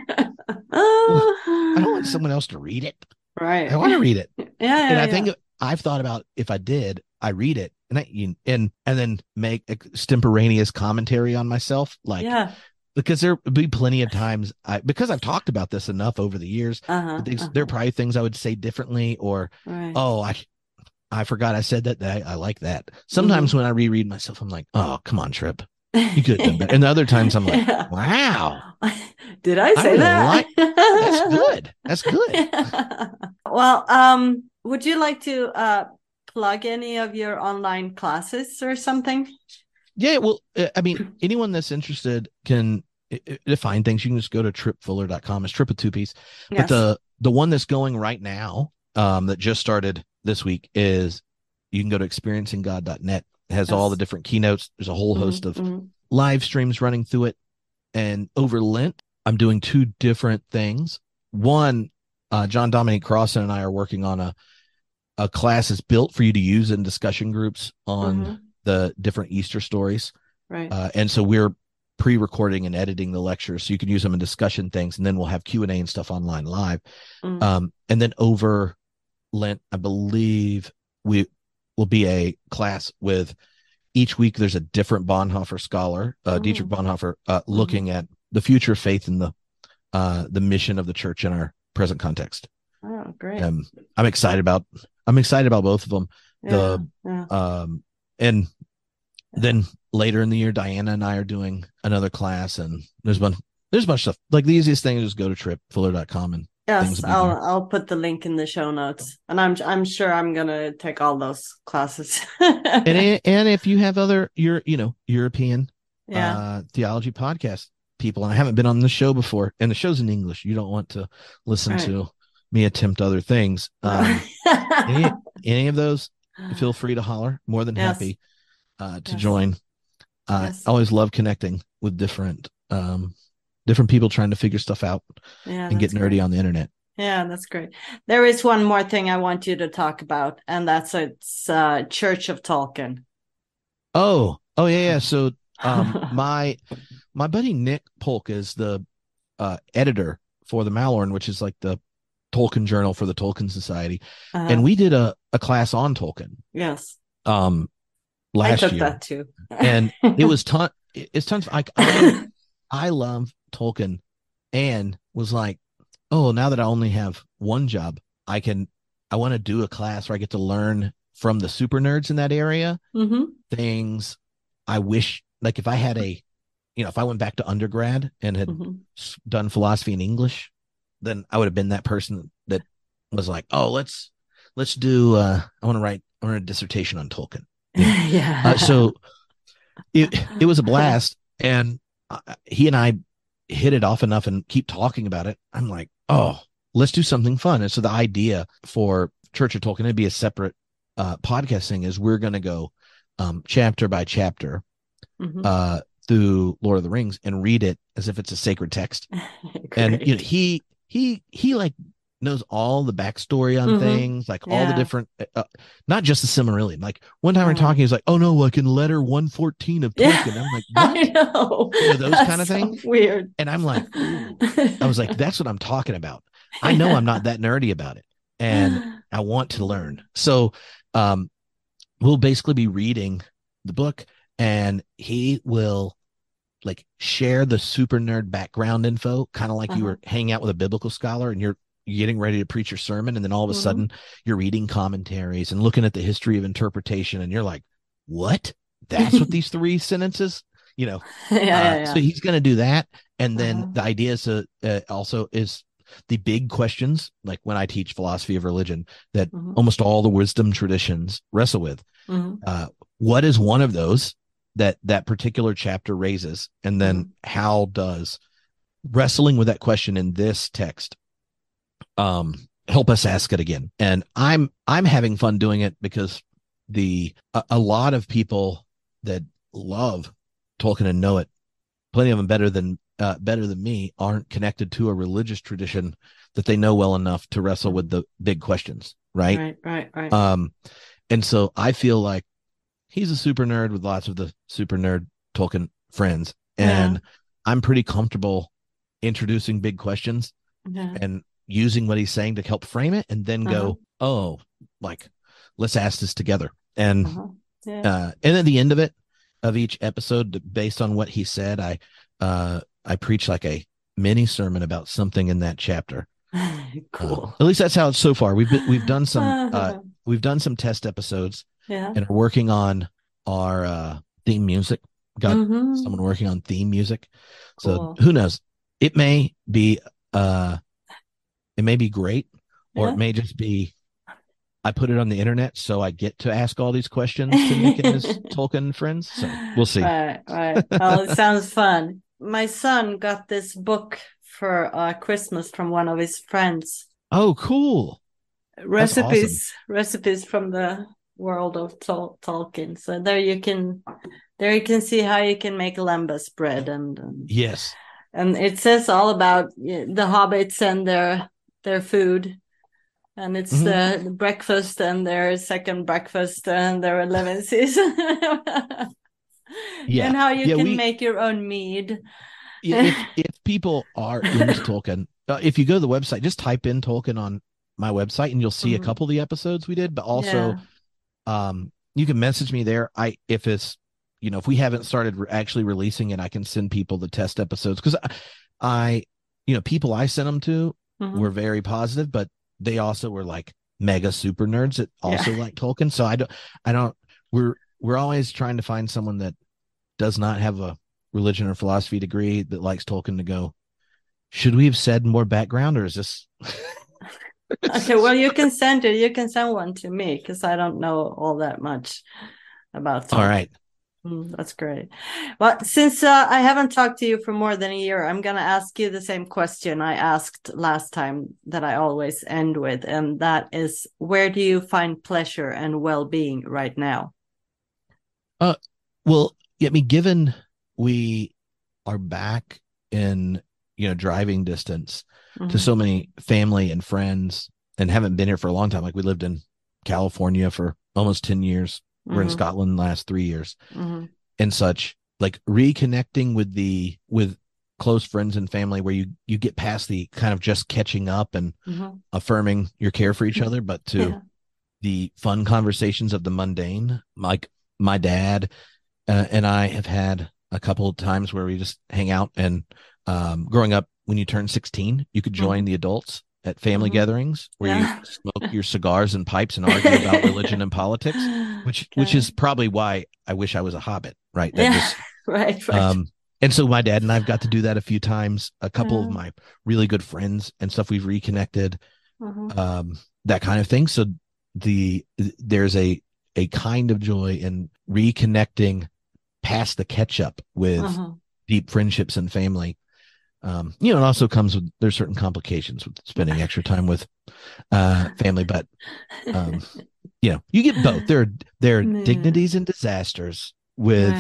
I don't want someone else to read it. Right. I want to read it. Yeah. yeah and I yeah. think I've thought about if I did, I read it and I and and then make extemporaneous commentary on myself, like yeah. Because there would be plenty of times I because I've talked about this enough over the years. Uh-huh, these, uh-huh. There are probably things I would say differently, or right. oh, I I forgot I said that. that I, I like that. Sometimes mm-hmm. when I reread myself, I'm like, oh, come on, Tripp. You could have done better. And the other times I'm like, yeah. wow. Did I say I that? Like, that's good. That's good. well, um, would you like to uh, plug any of your online classes or something? Yeah, well, uh, I mean, anyone that's interested can define things. You can just go to trippfuller.com. It's trip with two piece. Yes. But the the one that's going right now, um, that just started this week is you can go to experiencing.god.net. It has yes. all the different keynotes. There's a whole mm-hmm, host of mm-hmm. live streams running through it. And over Lent, I'm doing two different things. One uh, John Dominic Crossan and I are working on a a class that's built for you to use in discussion groups on mm-hmm. the different Easter stories. Right. Uh, and so we're pre-recording and editing the lectures so you can use them in discussion things and then we'll have q&a and stuff online live mm. um, and then over lent i believe we will be a class with each week there's a different bonhoeffer scholar uh, mm. dietrich bonhoeffer uh, mm-hmm. looking at the future of faith and the uh, the mission of the church in our present context oh great um, i'm excited about i'm excited about both of them yeah, the yeah. um and then later in the year, Diana and I are doing another class, and there's one there's a bunch of stuff. Like the easiest thing is just go to trippfuller.com and yes, I'll I'll put the link in the show notes, and I'm I'm sure I'm gonna take all those classes. and and if you have other your you know European yeah. uh, theology podcast people, and I haven't been on the show before, and the show's in English, you don't want to listen right. to me attempt other things. Um, any any of those, feel free to holler. More than yes. happy uh, to yes. join. Uh, yes. I always love connecting with different um, different people trying to figure stuff out yeah, and get nerdy great. on the internet. Yeah, that's great. There is one more thing I want you to talk about, and that's it's uh, Church of Tolkien. Oh, oh yeah, yeah. So um, my my buddy Nick Polk is the uh, editor for the Mallorn, which is like the Tolkien journal for the Tolkien Society, uh-huh. and we did a a class on Tolkien. Yes. Um, last I took year. that too. and it was ton it's tons I, I love Tolkien and was like, oh, now that I only have one job, I can I want to do a class where I get to learn from the super nerds in that area mm-hmm. things I wish like if I had a you know, if I went back to undergrad and had mm-hmm. done philosophy and English, then I would have been that person that was like, oh, let's let's do uh I want to write I want a dissertation on Tolkien. yeah. Uh, so it it was a blast, and uh, he and I hit it off enough and keep talking about it. I'm like, oh, let's do something fun. And so the idea for Church of Tolkien to be a separate uh, podcast thing is we're going to go um, chapter by chapter mm-hmm. uh, through Lord of the Rings and read it as if it's a sacred text. and you know, he he he like knows all the backstory on mm-hmm. things, like yeah. all the different, uh, uh, not just the Silmarillion. Like one time we're talking, he's like, "Oh no, like in letter one fourteen of Tolkien." Yeah. I'm like, what? I know. You know those that's kind of so things. Weird. And I'm like, I was like, that's what I'm talking about. I know I'm not that nerdy about it, and I want to learn. So, um, we'll basically be reading the book, and he will like share the super nerd background info, kind of like uh-huh. you were hanging out with a biblical scholar and you're getting ready to preach your sermon and then all of a mm-hmm. sudden you're reading commentaries and looking at the history of interpretation and you're like what that's what these three sentences you know yeah, uh, yeah, yeah. so he's going to do that and then uh-huh. the idea is to, uh, also is the big questions like when i teach philosophy of religion that mm-hmm. almost all the wisdom traditions wrestle with mm-hmm. uh, what is one of those that that particular chapter raises and then mm-hmm. how does wrestling with that question in this text um, help us ask it again. And I'm I'm having fun doing it because the a, a, lot of people that love Tolkien and know it, plenty of them better than uh, better than me, aren't connected to a religious tradition that they know well enough to wrestle with the big questions. Right. Right. Right. Right. Um, and so I feel like he's a super nerd with lots of the super nerd Tolkien friends, and yeah. I'm pretty comfortable introducing big questions. Yeah. And using what he's saying to help frame it and then uh-huh. go, oh, like, let's ask this together. And, uh-huh. yeah. uh, and at the end of it, of each episode, based on what he said, I, uh, I preach like a mini sermon about something in that chapter. cool. Uh, at least that's how it's so far. We've been, we've done some, uh, we've done some test episodes yeah. and are working on our, uh, theme music. Got mm-hmm. someone working on theme music. So cool. who knows? It may be, uh, it may be great, or yeah. it may just be I put it on the internet so I get to ask all these questions to Nick and his Tolkien friends. So we'll see. Right, right. Well, it sounds fun. My son got this book for uh, Christmas from one of his friends. Oh, cool! Recipes, awesome. recipes from the world of Tol- Tolkien. So there you can, there you can see how you can make lembas bread and, and yes, and it says all about the hobbits and their their food and it's mm-hmm. the breakfast and their second breakfast and their elevenses yeah and how you yeah, can we, make your own mead if, if people are into tolkien uh, if you go to the website just type in tolkien on my website and you'll see mm-hmm. a couple of the episodes we did but also yeah. um you can message me there i if it's you know if we haven't started re- actually releasing it i can send people the test episodes because I, I, you know people i send them to mm-hmm. were very positive but they also were like mega super nerds that also yeah. like Tolkien. So I don't, I don't, we're, we're always trying to find someone that does not have a religion or philosophy degree that likes Tolkien to go, should we have said more background or is this? okay. Well, you can send it. You can send one to me because I don't know all that much about. Tolkien. All right. Mm, that's great. Well, since uh, I haven't talked to you for more than a year, I'm going to ask you the same question I asked last time that I always end with. And that is where do you find pleasure and well being right now? Uh, well, I mean, given we are back in, you know, driving distance mm-hmm. to so many family and friends and haven't been here for a long time, like we lived in California for almost 10 years we're mm-hmm. in Scotland last three years mm-hmm. and such. Like reconnecting with the with close friends and family where you you get past the kind of just catching up and mm-hmm. affirming your care for each mm-hmm. other, but to yeah. the fun conversations of the mundane. Like my dad uh, and I have had a couple of times where we just hang out and um, growing up when you turn 16 you could join mm-hmm. the adults at family mm-hmm. gatherings where yeah. you smoke your cigars and pipes and argue about religion and politics, which okay. which is probably why I wish I was a hobbit, right? That yeah, just, right, right. Um, and so my dad and I've got to do that a few times. A couple of my really good friends and stuff we've reconnected, mm-hmm. um, that kind of thing. So the there's a a kind of joy in reconnecting past the catch up with mm-hmm. deep friendships and family um, you know, it also comes with there's certain complications with spending extra time with uh, family, but um, you know, you get both. There are there are dignities and disasters with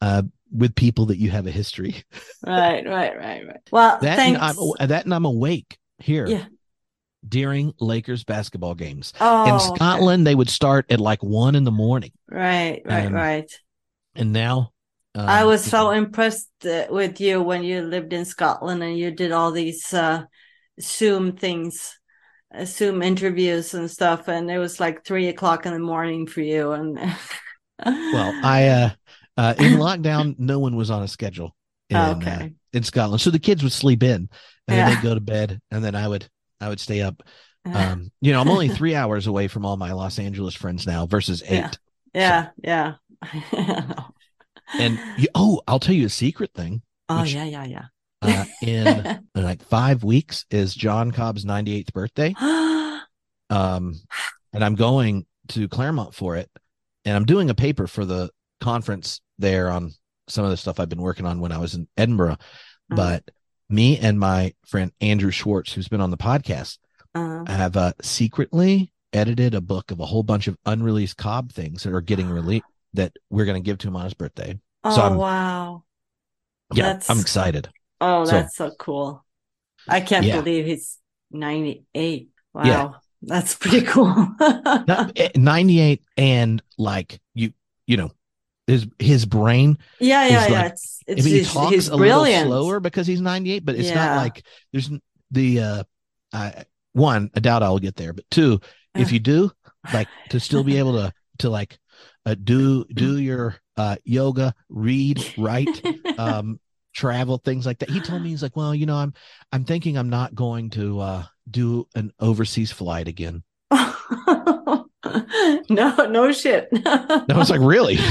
uh, with people that you have a history. right, right, right, right. Well, that thanks. and I'm that and I'm awake here. Yeah. During Lakers basketball games. Oh, in Scotland, okay. they would start at like one in the morning. Right, right, and, right. And now um, I was so impressed uh, with you when you lived in Scotland and you did all these uh, Zoom things, uh, Zoom interviews and stuff, and it was like three o'clock in the morning for you. And well, I uh, uh, in lockdown, no one was on a schedule in uh, okay. in Scotland, so the kids would sleep in, and yeah. then they'd go to bed, and then I would I would stay up. Um, you know, I'm only three hours away from all my Los Angeles friends now versus eight. Yeah, so. yeah. and you, oh, I'll tell you a secret thing. Oh which, yeah, yeah, yeah. uh, in, in like five weeks is John Cobb's 98th birthday. um, and I'm going to Claremont for it, and I'm doing a paper for the conference there on some of the stuff I've been working on when I was in Edinburgh. Uh-huh. But me and my friend Andrew Schwartz, who's been on the podcast, uh-huh. have uh, secretly edited a book of a whole bunch of unreleased Cobb things that are getting released that we're going to give to him on his birthday. Oh so wow! Yeah, that's, I'm excited. Oh, that's so, so cool! I can't yeah. believe he's 98. Wow, yeah. that's pretty cool. Eh, 98 and like you, you know, his his brain. Yeah, yeah, yeah. It's, it's I mean, he talks he's a brilliant. little slower because he's 98, but it's yeah. not like there's the uh, I, one. I doubt I'll get there, but two, if you do, like to still be able to to like uh, do do your uh, yoga, read, write, um, travel, things like that. He told me he's like, well, you know, I'm I'm thinking I'm not going to uh, do an overseas flight again. no, no shit. I was like, really?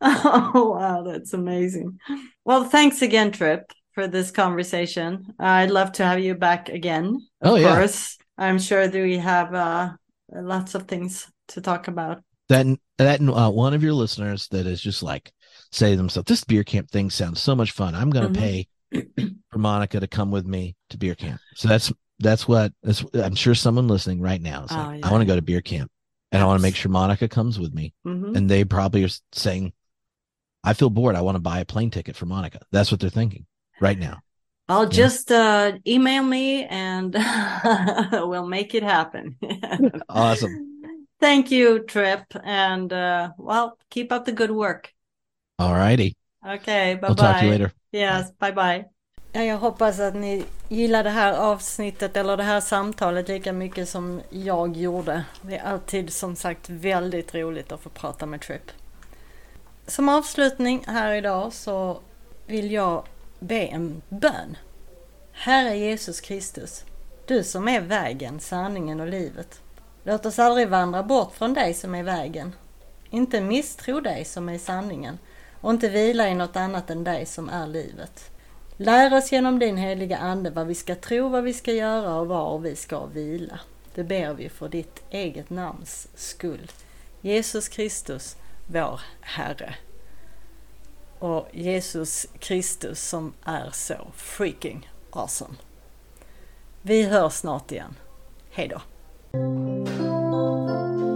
oh wow, that's amazing. Well, thanks again, Tripp, for this conversation. I'd love to have you back again. Of oh, yeah. course. I'm sure that we have uh, lots of things to talk about. That that uh, one of your listeners that is just like say to themselves, "This beer camp thing sounds so much fun. I'm going to mm-hmm. pay for Monica to come with me to beer camp." So that's that's what that's, I'm sure someone listening right now is oh, like, yeah. "I want to go to beer camp, and yes. I want to make sure Monica comes with me." Mm-hmm. And they probably are saying, "I feel bored. I want to buy a plane ticket for Monica." That's what they're thinking right now. I'll yeah. just uh, email me and we'll make it happen. awesome. Thank you, Trip. And uh, well, keep up the good work. All righty. Okay, bye bye. We'll talk to you later. Yes, bye bye. Jag hoppas att ni gillar det här avsnittet eller det här samtalet lika mycket som jag gjorde. Det är alltid som sagt väldigt roligt att få prata med Trip. Som avslutning här idag så vill jag be en bön. Herre Jesus Kristus, du som är vägen, sanningen och livet. Låt oss aldrig vandra bort från dig som är vägen. Inte misstro dig som är sanningen och inte vila i något annat än dig som är livet. Lär oss genom din heliga Ande vad vi ska tro, vad vi ska göra och var vi ska vila. Det ber vi för ditt eget namns skull. Jesus Kristus, vår Herre. Och Jesus Kristus som är så freaking awesome. Vi hörs snart igen. Hejdå! Música